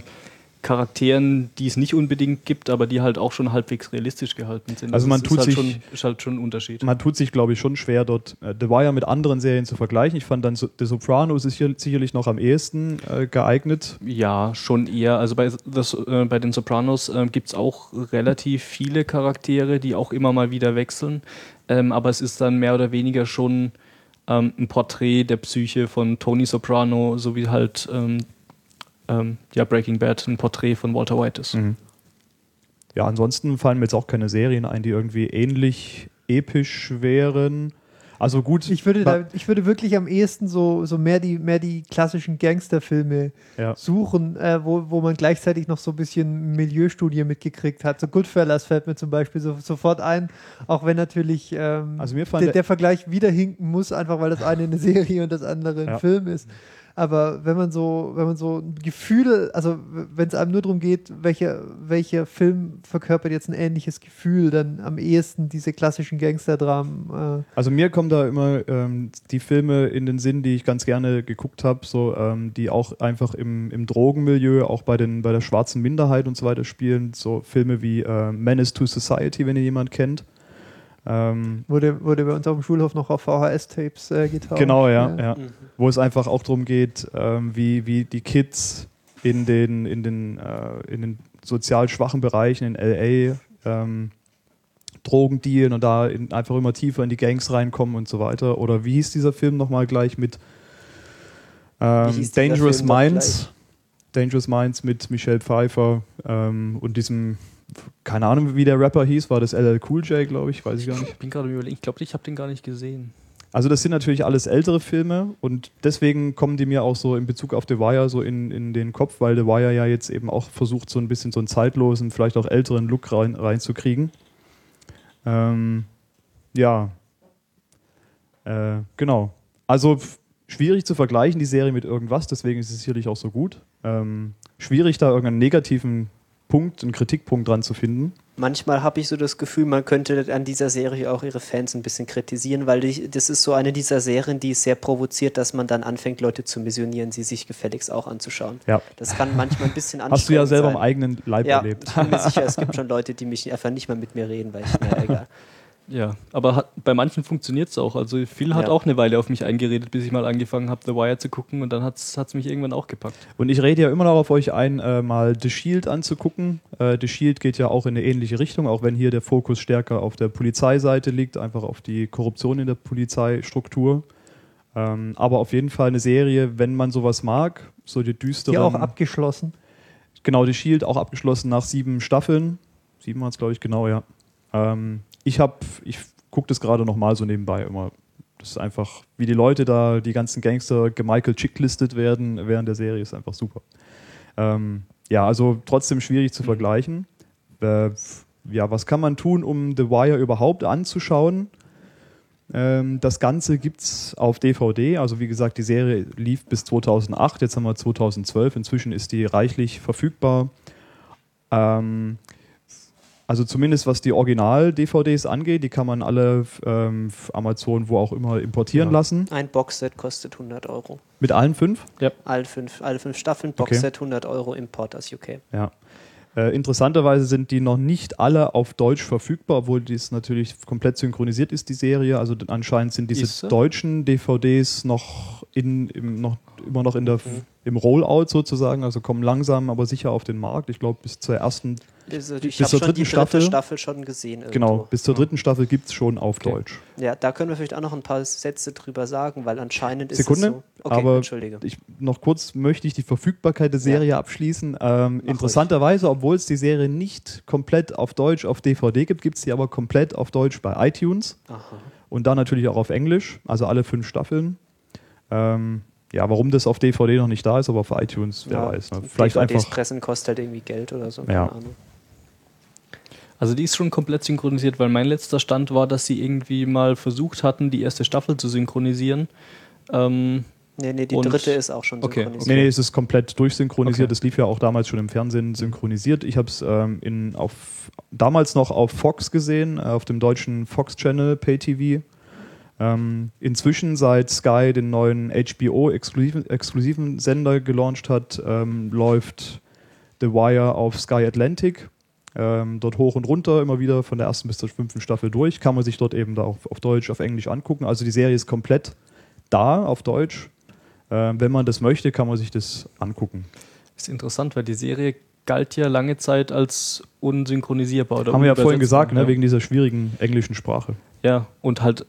Charakteren, die es nicht unbedingt gibt, aber die halt auch schon halbwegs realistisch gehalten sind. Also man tut ist sich halt schon, ist halt schon ein Unterschied. Man tut sich, glaube ich, schon schwer dort äh, The Wire mit anderen Serien zu vergleichen. Ich fand dann The Sopranos ist hier sicherlich noch am ehesten äh, geeignet. Ja, schon eher. Also bei, das, äh, bei den Sopranos äh, gibt es auch relativ viele Charaktere, die auch immer mal wieder wechseln. Ähm, aber es ist dann mehr oder weniger schon ähm, ein Porträt der Psyche von Tony Soprano, so wie halt ähm, ähm, ja, Breaking Bad ein Porträt von Walter White ist. Mhm. Ja, ansonsten fallen mir jetzt auch keine Serien ein, die irgendwie ähnlich episch wären. Also gut. Ich würde, da, ich würde wirklich am ehesten so, so mehr, die, mehr die klassischen Gangsterfilme ja. suchen, äh, wo, wo man gleichzeitig noch so ein bisschen Milieustudie mitgekriegt hat. So Goodfellas fällt mir zum Beispiel so, sofort ein, auch wenn natürlich ähm, also mir der, der, Vergleich wieder hinken muss, einfach weil das eine eine Serie und das andere ein ja. Film ist. Aber wenn man so, wenn man so Gefühle, also wenn es einem nur darum geht, welcher, welcher Film verkörpert jetzt ein ähnliches Gefühl, dann am ehesten diese klassischen Gangsterdramen. Äh. Also mir kommen da immer ähm, die Filme in den Sinn, die ich ganz gerne geguckt habe, so ähm, die auch einfach im, im Drogenmilieu, auch bei den bei der schwarzen Minderheit und so weiter spielen. So Filme wie äh, Menace to Society, wenn ihr jemand kennt. Ähm, wurde, wurde bei uns auf dem Schulhof noch auf VHS-Tapes äh, getaucht. Genau, ja. ja. ja. Mhm. Wo es einfach auch darum geht, ähm, wie, wie die Kids in den, in den, äh, in den sozial schwachen Bereichen in LA ähm, Drogen dealen und da in, einfach immer tiefer in die Gangs reinkommen und so weiter. Oder wie hieß dieser Film nochmal gleich mit ähm, Dangerous Minds? Dangerous Minds mit Michelle Pfeiffer ähm, und diesem, keine Ahnung, wie der Rapper hieß, war das LL Cool J, glaube ich, weiß ich gar nicht. Ich bin gerade überlegen, ich glaube, ich habe den gar nicht gesehen. Also das sind natürlich alles ältere Filme und deswegen kommen die mir auch so in Bezug auf The Wire so in, in den Kopf, weil The Wire ja jetzt eben auch versucht, so ein bisschen so einen zeitlosen, vielleicht auch älteren Look rein, reinzukriegen. Ähm, ja, äh, genau. Also schwierig zu vergleichen, die Serie mit irgendwas, deswegen ist es sicherlich auch so gut. Ähm, schwierig, da irgendeinen negativen Punkt, einen Kritikpunkt dran zu finden. Manchmal habe ich so das Gefühl, man könnte an dieser Serie auch ihre Fans ein bisschen kritisieren, weil die, das ist so eine dieser Serien, die sehr provoziert, dass man dann anfängt, Leute zu missionieren, sie sich gefälligst auch anzuschauen. Ja. Das kann manchmal ein bisschen anstrengend [laughs] Hast du ja selber sein. im eigenen Leib ja, erlebt. Ich bin mir sicher, es gibt [laughs] schon Leute, die mich einfach nicht mehr mit mir reden, weil ich, naja, egal. [laughs] Ja, aber hat, bei manchen funktioniert es auch. Also Phil hat ja. auch eine Weile auf mich eingeredet, bis ich mal angefangen habe, The Wire zu gucken und dann hat es mich irgendwann auch gepackt. Und ich rede ja immer noch auf euch ein, äh, mal The Shield anzugucken. Äh, The Shield geht ja auch in eine ähnliche Richtung, auch wenn hier der Fokus stärker auf der Polizeiseite liegt, einfach auf die Korruption in der Polizeistruktur. Ähm, aber auf jeden Fall eine Serie, wenn man sowas mag, so die düsteren... Die auch abgeschlossen. Genau, The Shield auch abgeschlossen nach sieben Staffeln. Sieben war es, glaube ich, genau, ja. Ähm, ich habe, ich gucke das gerade nochmal so nebenbei immer. Das ist einfach, wie die Leute da, die ganzen Gangster Michael Chicklistet werden während der Serie, ist einfach super. Ähm, ja, also trotzdem schwierig zu vergleichen. Äh, ja, was kann man tun, um The Wire überhaupt anzuschauen? Ähm, das Ganze gibt es auf DVD. Also wie gesagt, die Serie lief bis 2008, jetzt haben wir 2012. Inzwischen ist die reichlich verfügbar. Ähm, also zumindest was die Original-DVDs angeht, die kann man alle ähm, Amazon, wo auch immer, importieren ja. lassen. Ein Boxset kostet 100 Euro. Mit allen fünf? Ja. Alle fünf, alle fünf Staffeln, Boxset okay. 100 Euro, Import aus UK. Ja. Äh, interessanterweise sind die noch nicht alle auf Deutsch verfügbar, obwohl dies natürlich komplett synchronisiert ist, die Serie. Also anscheinend sind diese deutschen DVDs noch, in, im, noch immer noch in der, mhm. im Rollout sozusagen, also kommen langsam, aber sicher auf den Markt. Ich glaube, bis zur ersten also ich bis zur dritten Staffel, Staffel schon gesehen. Irgendwo. Genau, bis zur dritten Staffel gibt es schon auf okay. Deutsch. Ja, da können wir vielleicht auch noch ein paar Sätze drüber sagen, weil anscheinend ist Sekunde, es so. Okay, aber Entschuldige. Ich, noch kurz möchte ich die Verfügbarkeit der Serie ja. abschließen. Ähm, interessanterweise, obwohl es die Serie nicht komplett auf Deutsch auf DVD gibt, gibt es sie aber komplett auf Deutsch bei iTunes. Aha. Und dann natürlich auch auf Englisch, also alle fünf Staffeln. Ähm, ja, warum das auf DVD noch nicht da ist, aber auf iTunes, wer ja, weiß. Ne? Vielleicht DVDs einfach. Pressen kostet halt irgendwie Geld oder so. Ja. Ahnung. Also die ist schon komplett synchronisiert, weil mein letzter Stand war, dass sie irgendwie mal versucht hatten, die erste Staffel zu synchronisieren. Ähm, nee, nee, die dritte ist auch schon okay, synchronisiert. Nee, nee, es ist komplett durchsynchronisiert. Okay. Das lief ja auch damals schon im Fernsehen synchronisiert. Ich habe es ähm, damals noch auf Fox gesehen, äh, auf dem deutschen Fox Channel Pay TV. Ähm, inzwischen, seit Sky den neuen HBO-exklusiven exklusiven Sender gelauncht hat, ähm, läuft The Wire auf Sky Atlantic ähm, dort hoch und runter, immer wieder von der ersten bis zur fünften Staffel durch. Kann man sich dort eben da auch auf Deutsch, auf Englisch angucken. Also die Serie ist komplett da auf Deutsch. Ähm, wenn man das möchte, kann man sich das angucken. Das ist interessant, weil die Serie galt ja lange Zeit als unsynchronisierbar. Oder Haben wir ja vorhin gesagt, ne, wegen dieser schwierigen englischen Sprache. Ja, und halt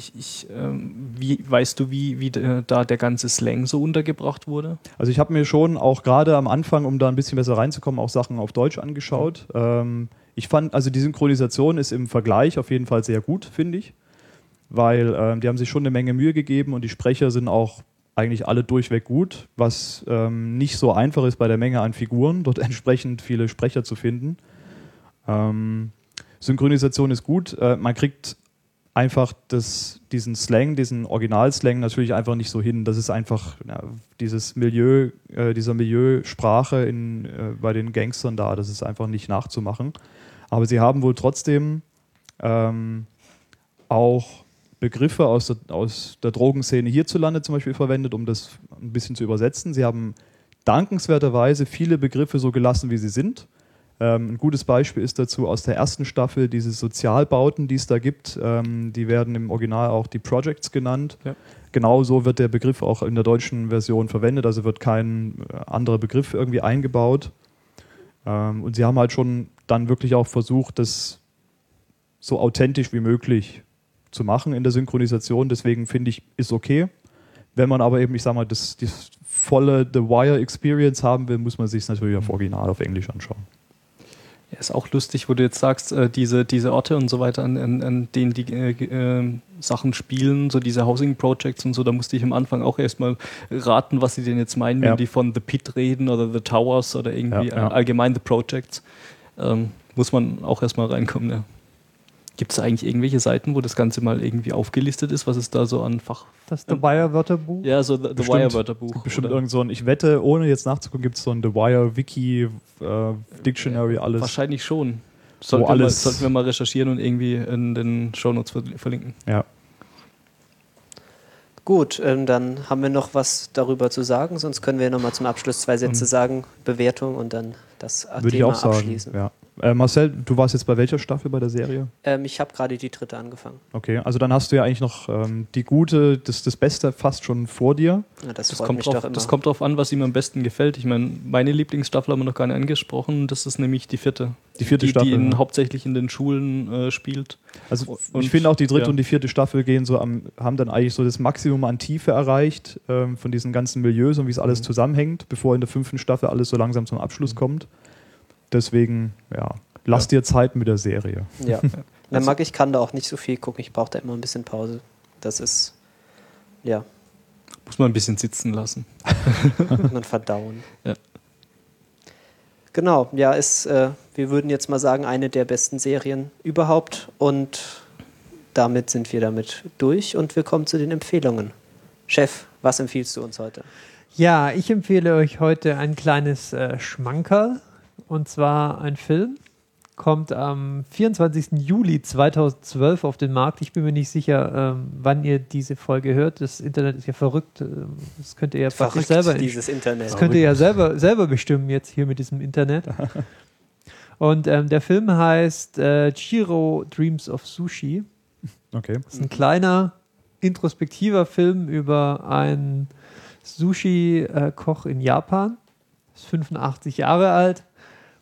ich, ich, ähm, wie, weißt du, wie, wie da der ganze Slang so untergebracht wurde? Also ich habe mir schon auch gerade am Anfang, um da ein bisschen besser reinzukommen, auch Sachen auf Deutsch angeschaut. Ähm, ich fand, also die Synchronisation ist im Vergleich auf jeden Fall sehr gut, finde ich. Weil ähm, die haben sich schon eine Menge Mühe gegeben und die Sprecher sind auch eigentlich alle durchweg gut, was ähm, nicht so einfach ist bei der Menge an Figuren, dort [laughs] entsprechend viele Sprecher zu finden. Ähm, Synchronisation ist gut. Äh, man kriegt einfach das, diesen Slang, diesen Originalslang natürlich einfach nicht so hin. Das ist einfach ja, dieses Milieu, äh, dieser Milieusprache in, äh, bei den Gangstern da, das ist einfach nicht nachzumachen. Aber sie haben wohl trotzdem ähm, auch Begriffe aus der, aus der Drogenszene hierzulande zum Beispiel verwendet, um das ein bisschen zu übersetzen. Sie haben dankenswerterweise viele Begriffe so gelassen, wie sie sind. Ähm, ein gutes Beispiel ist dazu aus der ersten Staffel diese Sozialbauten, die es da gibt. Ähm, die werden im Original auch die Projects genannt. Ja. Genauso wird der Begriff auch in der deutschen Version verwendet, also wird kein äh, anderer Begriff irgendwie eingebaut. Ähm, und sie haben halt schon dann wirklich auch versucht, das so authentisch wie möglich zu machen in der Synchronisation. Deswegen finde ich, ist okay. Wenn man aber eben, ich sag mal, das, das volle The Wire Experience haben will, muss man sich es natürlich auf Original auf Englisch anschauen. Ja, ist auch lustig, wo du jetzt sagst, äh, diese, diese Orte und so weiter, an, an, an denen die äh, äh, Sachen spielen, so diese Housing Projects und so, da musste ich am Anfang auch erstmal raten, was sie denn jetzt meinen, ja. wenn die von The Pit reden oder The Towers oder irgendwie ja, allgemein The Projects. Ähm, muss man auch erstmal reinkommen, ja. Gibt es eigentlich irgendwelche Seiten, wo das Ganze mal irgendwie aufgelistet ist, was es da so an Fach. Das The Wire-Wörterbuch? Ja, so The, The Wire-Wörterbuch. Bestimmt oder? irgend so ein, ich wette, ohne jetzt nachzugucken, gibt es so ein The Wire-Wiki, äh, Dictionary, alles. Wahrscheinlich schon. Sollten, wir mal, sollten wir mal recherchieren und irgendwie in den Shownotes verlinken. Ja. Gut, ähm, dann haben wir noch was darüber zu sagen, sonst können wir nochmal zum Abschluss zwei Sätze sagen, Bewertung und dann das Würde Thema ich auch sagen, abschließen. Ja. Äh, Marcel, du warst jetzt bei welcher Staffel bei der Serie? Ähm, ich habe gerade die dritte angefangen. Okay, also dann hast du ja eigentlich noch ähm, die gute, das, das Beste fast schon vor dir. Ja, das, das, kommt drauf, das kommt drauf an, was ihm am besten gefällt. Ich meine, meine Lieblingsstaffel haben wir noch gar nicht angesprochen. Das ist nämlich die vierte. Die vierte die, Staffel. Die in, ja. hauptsächlich in den Schulen äh, spielt. Also und, ich finde auch die dritte ja. und die vierte Staffel gehen so am, haben dann eigentlich so das Maximum an Tiefe erreicht ähm, von diesen ganzen Milieus und wie es alles mhm. zusammenhängt, bevor in der fünften Staffel alles so langsam zum Abschluss mhm. kommt. Deswegen, ja, lass dir Zeit mit der Serie. Ja. [laughs] Dann mag ich kann da auch nicht so viel gucken. Ich brauche da immer ein bisschen Pause. Das ist, ja. Muss man ein bisschen sitzen lassen. Und dann verdauen. [laughs] Ja. Genau, ja, ist, äh, wir würden jetzt mal sagen, eine der besten Serien überhaupt. Und damit sind wir damit durch und wir kommen zu den Empfehlungen. Chef, was empfiehlst du uns heute? Ja, ich empfehle euch heute ein kleines äh, Schmankerl. Und zwar ein Film, kommt am 24. Juli 2012 auf den Markt. Ich bin mir nicht sicher, ähm, wann ihr diese Folge hört. Das Internet ist ja verrückt. Ähm, das könnt ihr ja verrückt, selber. Dieses Internet. Das könnt ihr ja selber, selber bestimmen jetzt hier mit diesem Internet. [laughs] Und ähm, der Film heißt äh, Chiro Dreams of Sushi. Okay. Das ist ein kleiner, introspektiver Film über einen Sushi-Koch in Japan. Ist 85 Jahre alt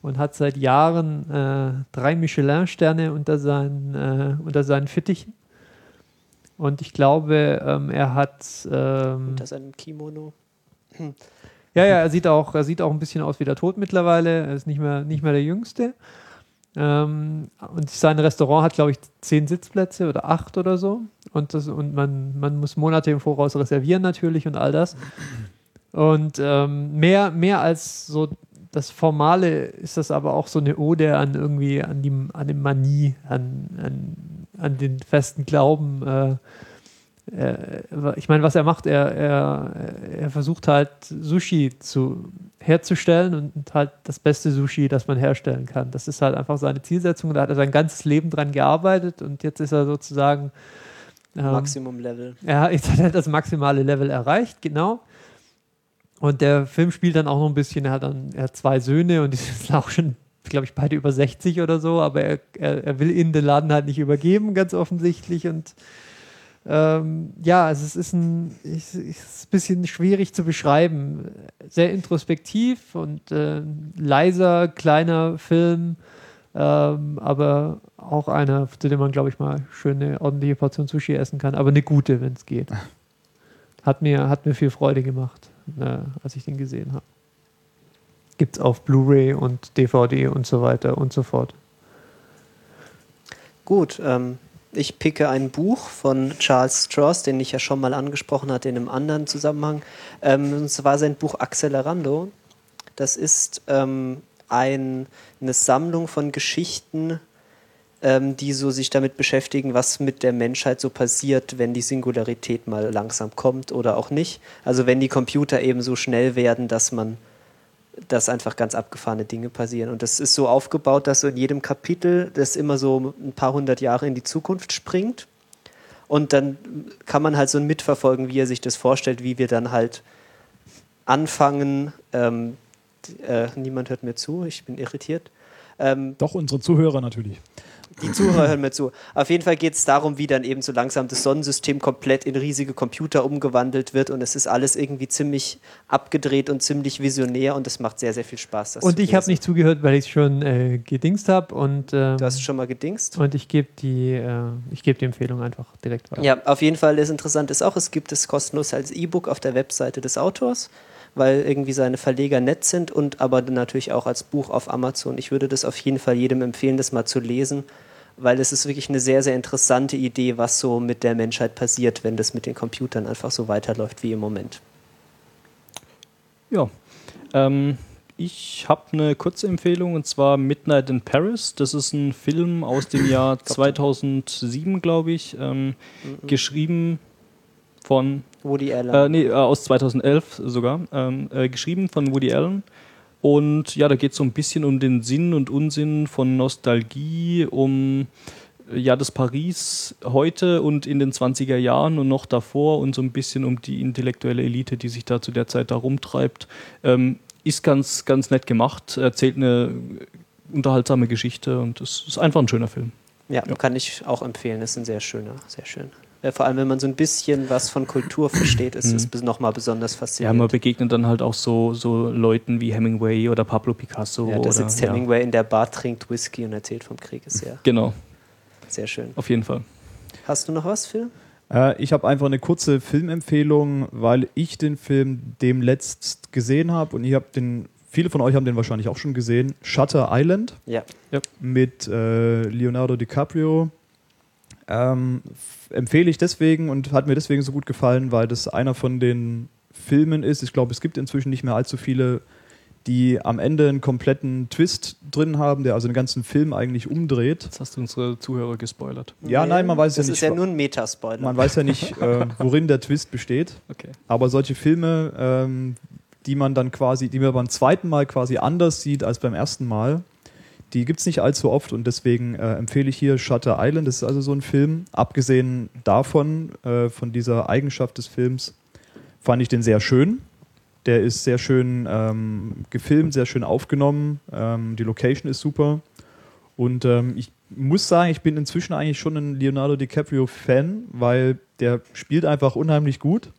und hat seit Jahren äh, drei Michelin-Sterne unter, seinen, äh, unter seinen Fittichen. Und ich glaube, ähm, er hat. Ähm, unter seinem Kimono. [clears throat] Ja, ja, er sieht, auch, er sieht auch ein bisschen aus wie der Tod mittlerweile. Er ist nicht mehr, nicht mehr der Jüngste. Ähm, und sein Restaurant hat, glaube ich, zehn Sitzplätze oder acht oder so. Und, das, und man, man muss Monate im Voraus reservieren natürlich und all das. [clears throat] Und ähm, mehr, mehr als so das Formale ist das aber auch so eine Ode an irgendwie an die an die Manie, an, an, an den festen Glauben. Äh, äh, ich meine, was er macht, er, er, er versucht halt Sushi zu, herzustellen und halt das beste Sushi, das man herstellen kann. Das ist halt einfach seine Zielsetzung. Da hat er sein ganzes Leben dran gearbeitet und jetzt ist er sozusagen ähm, Maximum Level. Ja, [laughs] jetzt hat er das maximale Level erreicht, genau. Und der Film spielt dann auch noch ein bisschen, er hat dann er hat zwei Söhne und die [laughs] sind auch schon, glaube ich, beide über 60 oder so, aber er, er, er will ihnen den Laden halt nicht übergeben, ganz offensichtlich. Und ähm, ja, also es ist ein, ist, ist ein bisschen schwierig zu beschreiben. Sehr introspektiv und äh, leiser, kleiner Film, ähm, aber auch einer, zu dem man, glaube ich, mal schöne, ordentliche Portion Sushi essen kann, aber eine gute, wenn es geht. Hat mir, hat mir viel Freude gemacht äh, als ich den gesehen habe. Gibt es auf Blu-ray und DVD und so weiter und so fort. Gut, ähm, ich picke ein Buch von Charles Stross, den ich ja schon mal angesprochen hatte in einem anderen Zusammenhang. Ähm, und zwar sein Buch Accelerando. Das ist ähm, ein, eine Sammlung von Geschichten ähm, die so sich damit beschäftigen, was mit der Menschheit so passiert, wenn die Singularität mal langsam kommt oder auch nicht. Also wenn die Computer eben so schnell werden, dass man dass einfach ganz abgefahrene Dinge passieren. Und das ist so aufgebaut, dass so in jedem Kapitel das immer so ein paar hundert Jahre in die Zukunft springt. Und dann kann man halt so mitverfolgen, wie er sich das vorstellt, wie wir dann halt anfangen. Ähm, äh, niemand hört mir zu, ich bin irritiert. Ähm, Doch, unsere Zuhörer natürlich. Die Zuhörer hören mir zu. Auf jeden Fall geht es darum, wie dann eben so langsam das Sonnensystem komplett in riesige Computer umgewandelt wird und es ist alles irgendwie ziemlich abgedreht und ziemlich visionär und es macht sehr, sehr viel Spaß. und ich habe nicht zugehört, weil ich es schon äh, gedingst habe und ähm, Du hast es schon mal gedingst? Und ich gebe die, äh, geb die Empfehlung einfach direkt weiter. Ja, auf jeden Fall das Interessante ist auch, es gibt es kostenlos als E-Book auf der Webseite des Autors weil irgendwie seine Verleger nett sind und aber natürlich auch als Buch auf Amazon. Ich würde das auf jeden Fall jedem empfehlen, das mal zu lesen, weil es ist wirklich eine sehr, sehr interessante Idee, was so mit der Menschheit passiert, wenn das mit den Computern einfach so weiterläuft wie im Moment. Ja, ähm, ich habe eine kurze Empfehlung und zwar Midnight in Paris. Das ist ein Film aus dem Jahr 2007, glaube ich, ähm, mhm. geschrieben von Woody Allen. Äh, nee, äh, aus 2011 sogar. Ähm, äh, geschrieben von Woody Allen. Und ja, da geht es so ein bisschen um den Sinn und Unsinn von Nostalgie, um äh, ja, das Paris heute und in den 20er Jahren und noch davor und so ein bisschen um die intellektuelle Elite, die sich da zu der Zeit da rumtreibt. Ähm, ist ganz, ganz nett gemacht, erzählt eine unterhaltsame Geschichte und es ist einfach ein schöner Film. Ja, ja, kann ich auch empfehlen. Ist ein sehr schöner, sehr schön. Äh, vor allem, wenn man so ein bisschen was von Kultur [clears throat] versteht, ist es mhm. nochmal besonders faszinierend. Ja, man begegnet dann halt auch so, so Leuten wie Hemingway oder Pablo Picasso. Ja, da sitzt ja. Hemingway in der Bar, trinkt Whisky und erzählt vom Krieg. Ist ja genau. Sehr schön. Auf jeden Fall. Hast du noch was, Phil? Äh, ich habe einfach eine kurze Filmempfehlung, weil ich den Film demletzt gesehen habe und ich habe den viele von euch haben den wahrscheinlich auch schon gesehen. Shutter Island. Ja. ja. Mit äh, Leonardo DiCaprio. Ähm, empfehle ich deswegen und hat mir deswegen so gut gefallen, weil das einer von den Filmen ist. Ich glaube, es gibt inzwischen nicht mehr allzu viele, die am Ende einen kompletten Twist drin haben, der also den ganzen Film eigentlich umdreht. Jetzt hast du unsere Zuhörer gespoilert. Ja, nee, nein, man weiß ja nicht. Das ist ja nur ein Metaspoiler. Man weiß ja nicht, [laughs] äh, worin der Twist besteht. Okay. Aber solche Filme, ähm, die man dann quasi, die man beim zweiten Mal quasi anders sieht als beim ersten Mal, die gibt es nicht allzu oft und deswegen äh, empfehle ich hier Shutter Island. Das ist also so ein Film. Abgesehen davon, äh, von dieser Eigenschaft des Films, fand ich den sehr schön. Der ist sehr schön ähm, gefilmt, sehr schön aufgenommen. Ähm, die Location ist super. Und ähm, ich muss sagen, ich bin inzwischen eigentlich schon ein Leonardo DiCaprio-Fan, weil der spielt einfach unheimlich gut.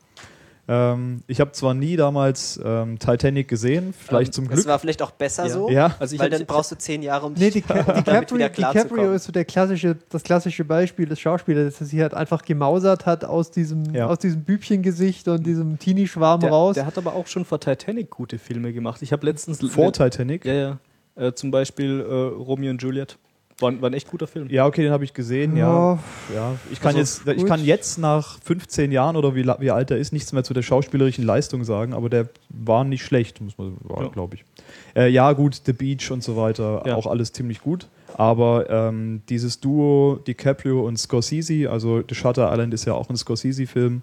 Ähm, ich habe zwar nie damals ähm, Titanic gesehen, vielleicht ähm, zum Glück. Das war vielleicht auch besser ja. so, ja. also weil dann brauchst du zehn Jahre, um nee, die, [laughs] die, DiCaprio, DiCaprio ist so der klassische, das klassische Beispiel des Schauspielers, dass er halt einfach gemausert hat aus diesem, ja. aus diesem Bübchengesicht und diesem Teenie-Schwarm raus. Der hat aber auch schon vor Titanic gute Filme gemacht. Ich habe letztens... Vor Titanic? Ja, ja. Äh, zum Beispiel äh, Romeo und Juliet. War, war ein echt guter Film. Ja, okay, den habe ich gesehen, ja. ja. Ich, kann also, jetzt, ich kann jetzt nach 15 Jahren oder wie, wie alt er ist, nichts mehr zu der schauspielerischen Leistung sagen, aber der war nicht schlecht, muss man sagen, ja. glaube ich. Äh, ja, gut, The Beach und so weiter, ja. auch alles ziemlich gut. Aber ähm, dieses Duo DiCaprio und Scorsese, also The Shutter Island ist ja auch ein Scorsese-Film,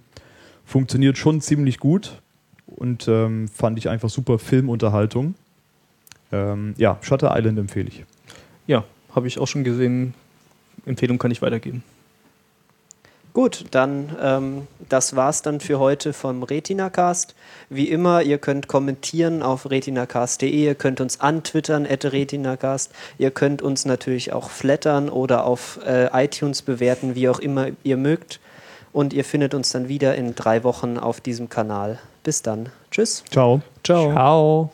funktioniert schon ziemlich gut und ähm, fand ich einfach super Filmunterhaltung. Ähm, ja, Shutter Island empfehle ich. Ja, habe ich auch schon gesehen. Empfehlung kann ich weitergeben. Gut, dann ähm, das war's dann für heute vom RetinaCast. Wie immer, ihr könnt kommentieren auf retinacast.de, ihr könnt uns antwittern at retinacast, ihr könnt uns natürlich auch flattern oder auf äh, iTunes bewerten, wie auch immer ihr mögt. Und ihr findet uns dann wieder in drei Wochen auf diesem Kanal. Bis dann. Tschüss. Ciao. Ciao. Ciao.